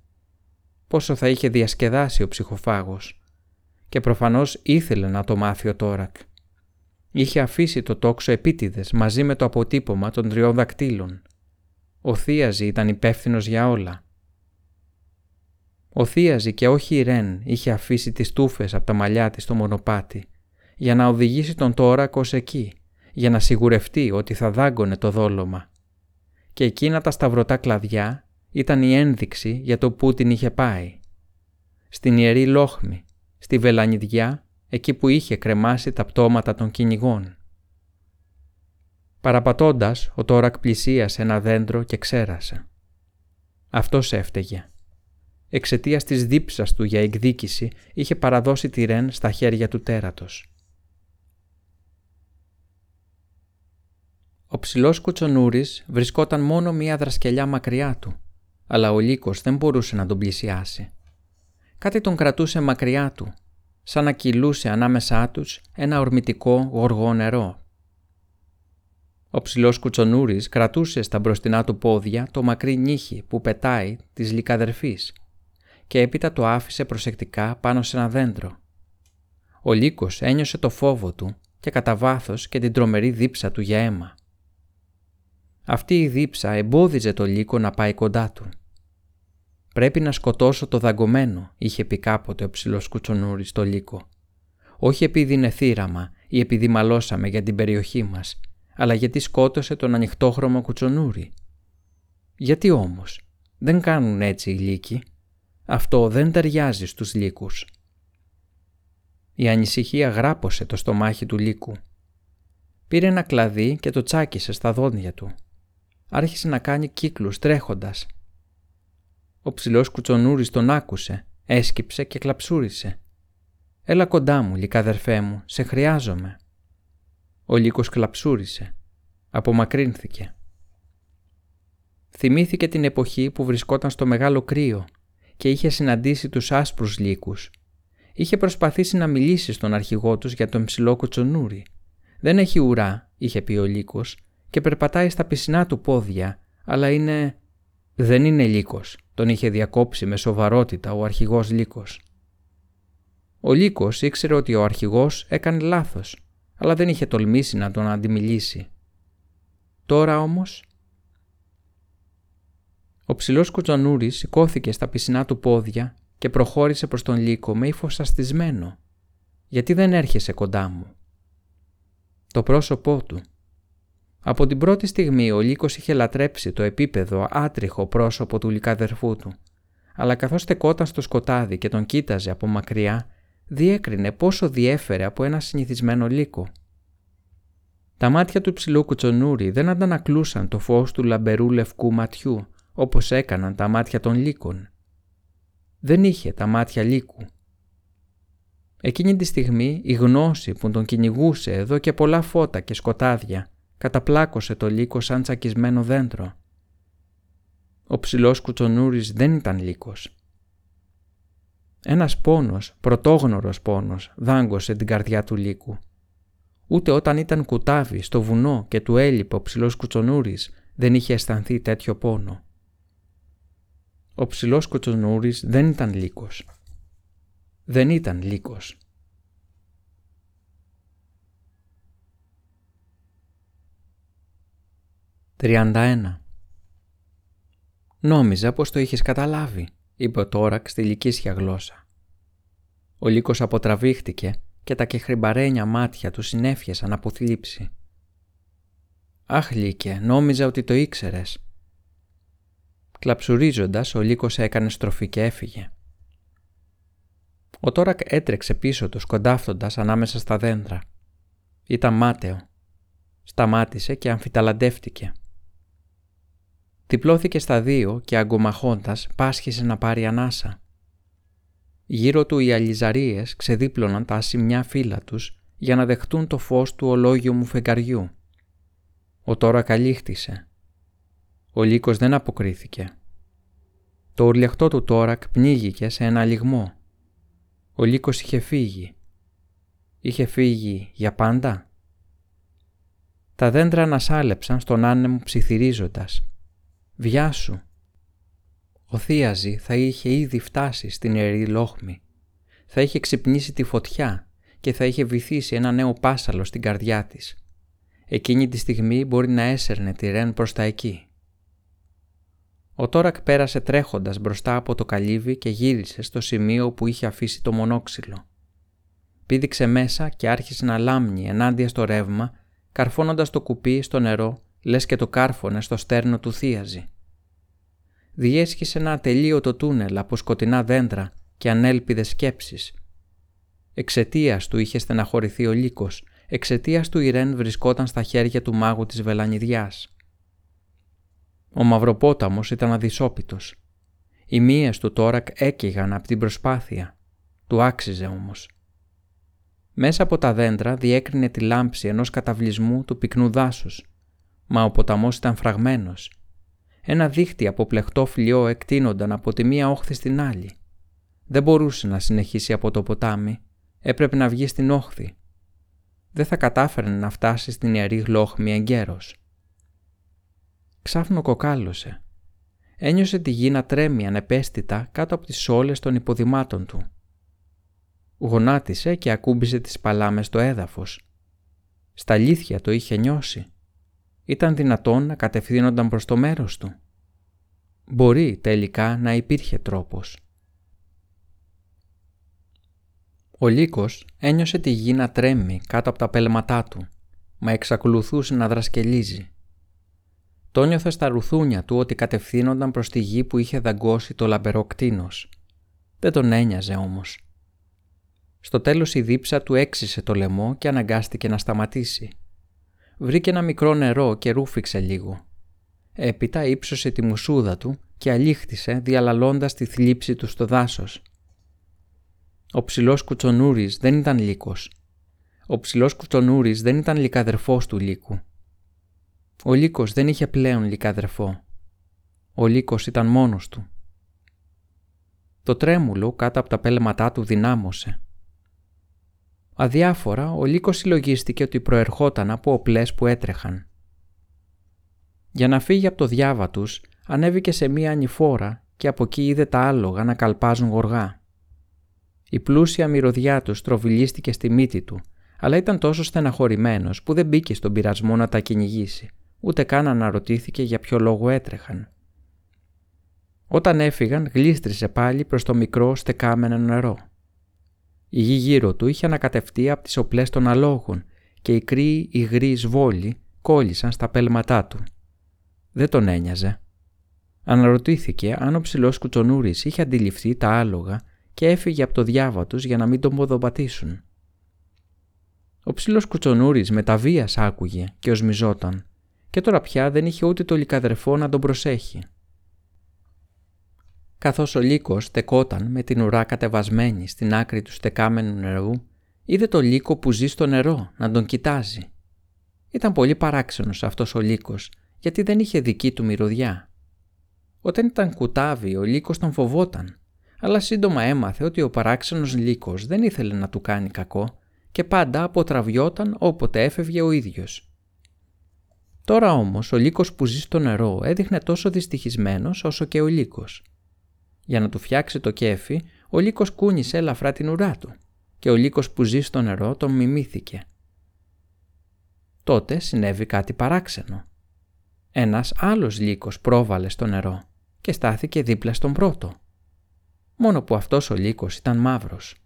Πόσο θα είχε διασκεδάσει ο ψυχοφάγος και προφανώς ήθελε να το μάθει ο Τόρακ. Είχε αφήσει το τόξο επίτηδες μαζί με το αποτύπωμα των τριών δακτύλων. Ο Θίαζη ήταν υπεύθυνος για όλα. Ο Θίαζη και όχι η Ρεν είχε αφήσει τις τούφες από τα μαλλιά της στο μονοπάτι για να οδηγήσει τον Τόρακ ως εκεί, για να σιγουρευτεί ότι θα δάγκωνε το δόλωμα. Και εκείνα τα σταυρωτά κλαδιά ήταν η ένδειξη για το που την είχε πάει. Στην Ιερή Λόχμη, στη βελανιδιά εκεί που είχε κρεμάσει τα πτώματα των κυνηγών. Παραπατώντας, ο Τόρακ πλησίασε ένα δέντρο και ξέρασε. Αυτός έφταιγε. Εξαιτίας της δίψας του για εκδίκηση είχε παραδώσει τη Ρεν στα χέρια του τέρατος. Ο ψηλός κουτσονούρης βρισκόταν μόνο μία δρασκελιά μακριά του, αλλά ο λύκος δεν μπορούσε να τον πλησιάσει. Κάτι τον κρατούσε μακριά του, σαν να κυλούσε ανάμεσά τους ένα ορμητικό γοργό νερό. Ο ψηλός κουτσονούρης κρατούσε στα μπροστινά του πόδια το μακρύ νύχι που πετάει της λικαδερφής και έπειτα το άφησε προσεκτικά πάνω σε ένα δέντρο. Ο λύκος ένιωσε το φόβο του και κατά βάθος και την τρομερή δίψα του για αίμα. Αυτή η δίψα εμπόδιζε το λύκο να πάει κοντά του. Πρέπει να σκοτώσω το δαγκωμένο, είχε πει κάποτε ο ψηλός κουτσονούρης στο λύκο. Όχι επειδή είναι θύραμα ή επειδή μαλώσαμε για την περιοχή μας, αλλά γιατί σκότωσε τον ανοιχτόχρωμο κουτσονούρη. Γιατί όμως, δεν κάνουν έτσι οι λύκοι. Αυτό δεν ταιριάζει στους λύκους. Η ανησυχία γράπωσε το στομάχι του λύκου. Πήρε ένα κλαδί και το τσάκισε στα δόντια του. άρχισε να κάνει κύκλους τρέχοντας. Ο ψηλός κουτσονούρης τον άκουσε, έσκυψε και κλαψούρισε. «Έλα κοντά μου, λικαδερφέ μου, σε χρειάζομαι». Ο λύκος κλαψούρισε. Απομακρύνθηκε. Θυμήθηκε την εποχή που βρισκόταν στο μεγάλο κρύο και είχε συναντήσει τους άσπρους λύκους. Είχε προσπαθήσει να μιλήσει στον αρχηγό τους για τον ψηλό κουτσονούρι. «Δεν έχει ουρά», είχε πει ο λύκος, «και περπατάει στα πισινά του πόδια, αλλά είναι...» «Δεν είναι λύκος», τον είχε διακόψει με σοβαρότητα ο αρχηγός λύκος. Ο λύκος ήξερε ότι ο αρχηγός έκανε λάθος, αλλά δεν είχε τολμήσει να τον αντιμιλήσει. Τώρα όμως ο ψηλός κουτσονούρη σηκώθηκε στα πισινά του πόδια και προχώρησε προς τον λύκο με ύφο αστισμένο. «Γιατί δεν έρχεσαι κοντά μου» το πρόσωπό του. Από την πρώτη στιγμή ο λύκος είχε λατρέψει το επίπεδο άτριχο πρόσωπο του λυκαδερφού του, αλλά καθώς στεκόταν στο σκοτάδι και τον κοίταζε από μακριά, διέκρινε πόσο διέφερε από ένα συνηθισμένο λύκο. Τα μάτια του ψηλού κουτσονούρι δεν αντανακλούσαν το φως του λαμπερού λευκού ματιού, όπως έκαναν τα μάτια των λύκων. Δεν είχε τα μάτια λύκου. Εκείνη τη στιγμή η γνώση που τον κυνηγούσε εδώ και πολλά φώτα και σκοτάδια καταπλάκωσε το λύκο σαν τσακισμένο δέντρο. Ο ψηλός κουτσονούρης δεν ήταν λύκος. Ένας πόνος, πρωτόγνωρος πόνος, δάγκωσε την καρδιά του λύκου. Ούτε όταν ήταν κουτάβι στο βουνό και του έλειπε ο ψηλός κουτσονούρης δεν είχε αισθανθεί τέτοιο πόνο. Ο ψηλός κουτσονούρης δεν ήταν λύκος. Δεν ήταν λύκος. «31. Νόμιζα πως το είχες καταλάβει», είπε ο Τόρακ στη λυκίσια γλώσσα. Ο λύκος αποτραβήχτηκε και τα κεχρυμπαρένια μάτια του συνέφιασαν από θλίψη. «Αχ, Λύκε, νόμιζα ότι το ήξερες», Κλαψουρίζοντας, ο λύκος έκανε στροφή και έφυγε. Ο Τόρακ έτρεξε πίσω του σκοντάφτοντας ανάμεσα στα δέντρα. Ήταν μάταιο. Σταμάτησε και αμφιταλαντεύτηκε. Τυπλώθηκε στα δύο και αγκομαχώντας πάσχησε να πάρει ανάσα. Γύρω του οι αλυζαρίες ξεδίπλωναν τα ασημιά φύλλα τους για να δεχτούν το φως του ολόγιου μου φεγγαριού. Ο τώρα καλύχτησε. Ο λύκος δεν αποκρίθηκε. Το ουρλιαχτό του τόρακ πνίγηκε σε ένα λιγμό. Ο λύκος είχε φύγει. Είχε φύγει για πάντα. Τα δέντρα ανασάλεψαν στον άνεμο ψιθυρίζοντας. «Βιάσου!» Ο Θίαζη θα είχε ήδη φτάσει στην ιερή λόχμη. Θα είχε ξυπνήσει τη φωτιά και θα είχε βυθίσει ένα νέο πάσαλο στην καρδιά της. Εκείνη τη στιγμή μπορεί να έσερνε τη Ρεν προς τα εκεί. Ο Τόρακ πέρασε τρέχοντας μπροστά από το καλύβι και γύρισε στο σημείο που είχε αφήσει το μονόξυλο. Πήδηξε μέσα και άρχισε να λάμνει ενάντια στο ρεύμα, καρφώνοντας το κουπί στο νερό, λες και το κάρφωνες στο στέρνο του θίαζη. Διέσχισε ένα ατελείωτο τούνελ από σκοτεινά δέντρα και ανέλπιδες σκέψεις. Εξαιτίας του είχε στεναχωρηθεί ο λύκος, εξαιτίας του η Ρεν βρισκόταν στα χέρια του μάγου της βελανιδιάς. Ο Μαυροπόταμος ήταν αδυσόπιτος. Οι μύες του τόρακ έκυγαν από την προσπάθεια. Του άξιζε όμως. Μέσα από τα δέντρα διέκρινε τη λάμψη ενός καταβλισμού του πυκνού δάσους, μα ο ποταμός ήταν φραγμένος. Ένα δίχτυ από πλεχτό φλοιό εκτείνονταν από τη μία όχθη στην άλλη. Δεν μπορούσε να συνεχίσει από το ποτάμι, έπρεπε να βγει στην όχθη. Δεν θα κατάφερνε να φτάσει στην ιερή γλόχμη εγκαίρος ξάφνο κοκάλωσε. Ένιωσε τη γη να τρέμει ανεπαίσθητα κάτω από τις σόλες των υποδημάτων του. Γονάτισε και ακούμπησε τις παλάμες στο έδαφος. Στα αλήθεια το είχε νιώσει. Ήταν δυνατόν να κατευθύνονταν προς το μέρος του. Μπορεί τελικά να υπήρχε τρόπος. Ο Λύκος ένιωσε τη γη να τρέμει κάτω από τα πέλματά του, μα εξακολουθούσε να δρασκελίζει. Το νιώθε στα ρουθούνια του ότι κατευθύνονταν προς τη γη που είχε δαγκώσει το λαμπερό κτίνος. Δεν τον ένοιαζε όμως. Στο τέλος η δίψα του έξισε το λαιμό και αναγκάστηκε να σταματήσει. Βρήκε ένα μικρό νερό και ρούφηξε λίγο. Έπειτα ύψωσε τη μουσούδα του και αλήχτησε διαλαλώντας τη θλίψη του στο δάσος. Ο ψηλός κουτσονούρης δεν ήταν λύκος. Ο ψηλός κουτσονούρης δεν ήταν λυκαδερφός του λύκου. Ο λύκος δεν είχε πλέον λυκαδερφό. Ο λύκος ήταν μόνος του. Το τρέμουλο κάτω από τα πέλματά του δυνάμωσε. Αδιάφορα, ο λύκος συλλογίστηκε ότι προερχόταν από οπλές που έτρεχαν. Για να φύγει από το διάβα τους, ανέβηκε σε μία ανηφόρα και από εκεί είδε τα άλογα να καλπάζουν γοργά. Η πλούσια μυρωδιά τους στροβιλίστηκε στη μύτη του, αλλά ήταν τόσο στεναχωρημένος που δεν μπήκε στον πειρασμό να τα κυνηγήσει, ούτε καν αναρωτήθηκε για ποιο λόγο έτρεχαν. Όταν έφυγαν, γλίστρισε πάλι προς το μικρό στεκάμενο νερό. Η γη γύρω του είχε ανακατευτεί από τις οπλές των αλόγων και οι κρύοι υγροί σβόλοι κόλλησαν στα πέλματά του. Δεν τον ένοιαζε. Αναρωτήθηκε αν ο ψηλός κουτσονούρης είχε αντιληφθεί τα άλογα και έφυγε από το διάβα τους για να μην τον ποδοπατήσουν. Ο ψηλός κουτσονούρης με τα βίας άκουγε και οσμιζόταν και τώρα πια δεν είχε ούτε το λικαδρεφό να τον προσέχει. Καθώς ο λύκος στεκόταν με την ουρά κατεβασμένη στην άκρη του στεκάμενου νερού, είδε το λύκο που ζει στο νερό να τον κοιτάζει. Ήταν πολύ παράξενος αυτός ο λύκος, γιατί δεν είχε δική του μυρωδιά. Όταν ήταν κουτάβι, ο λύκος τον φοβόταν, αλλά σύντομα έμαθε ότι ο παράξενος λύκος δεν ήθελε να του κάνει κακό και πάντα αποτραβιόταν όποτε έφευγε ο ίδιος. Τώρα όμως ο λύκος που ζει στο νερό έδειχνε τόσο δυστυχισμένος όσο και ο λύκος. Για να του φτιάξει το κέφι, ο λύκος κούνησε ελαφρά την ουρά του και ο λύκος που ζει στο νερό τον μιμήθηκε. Τότε συνέβη κάτι παράξενο. Ένας άλλος λύκος πρόβαλε στο νερό και στάθηκε δίπλα στον πρώτο. Μόνο που αυτός ο λύκος ήταν μαύρος.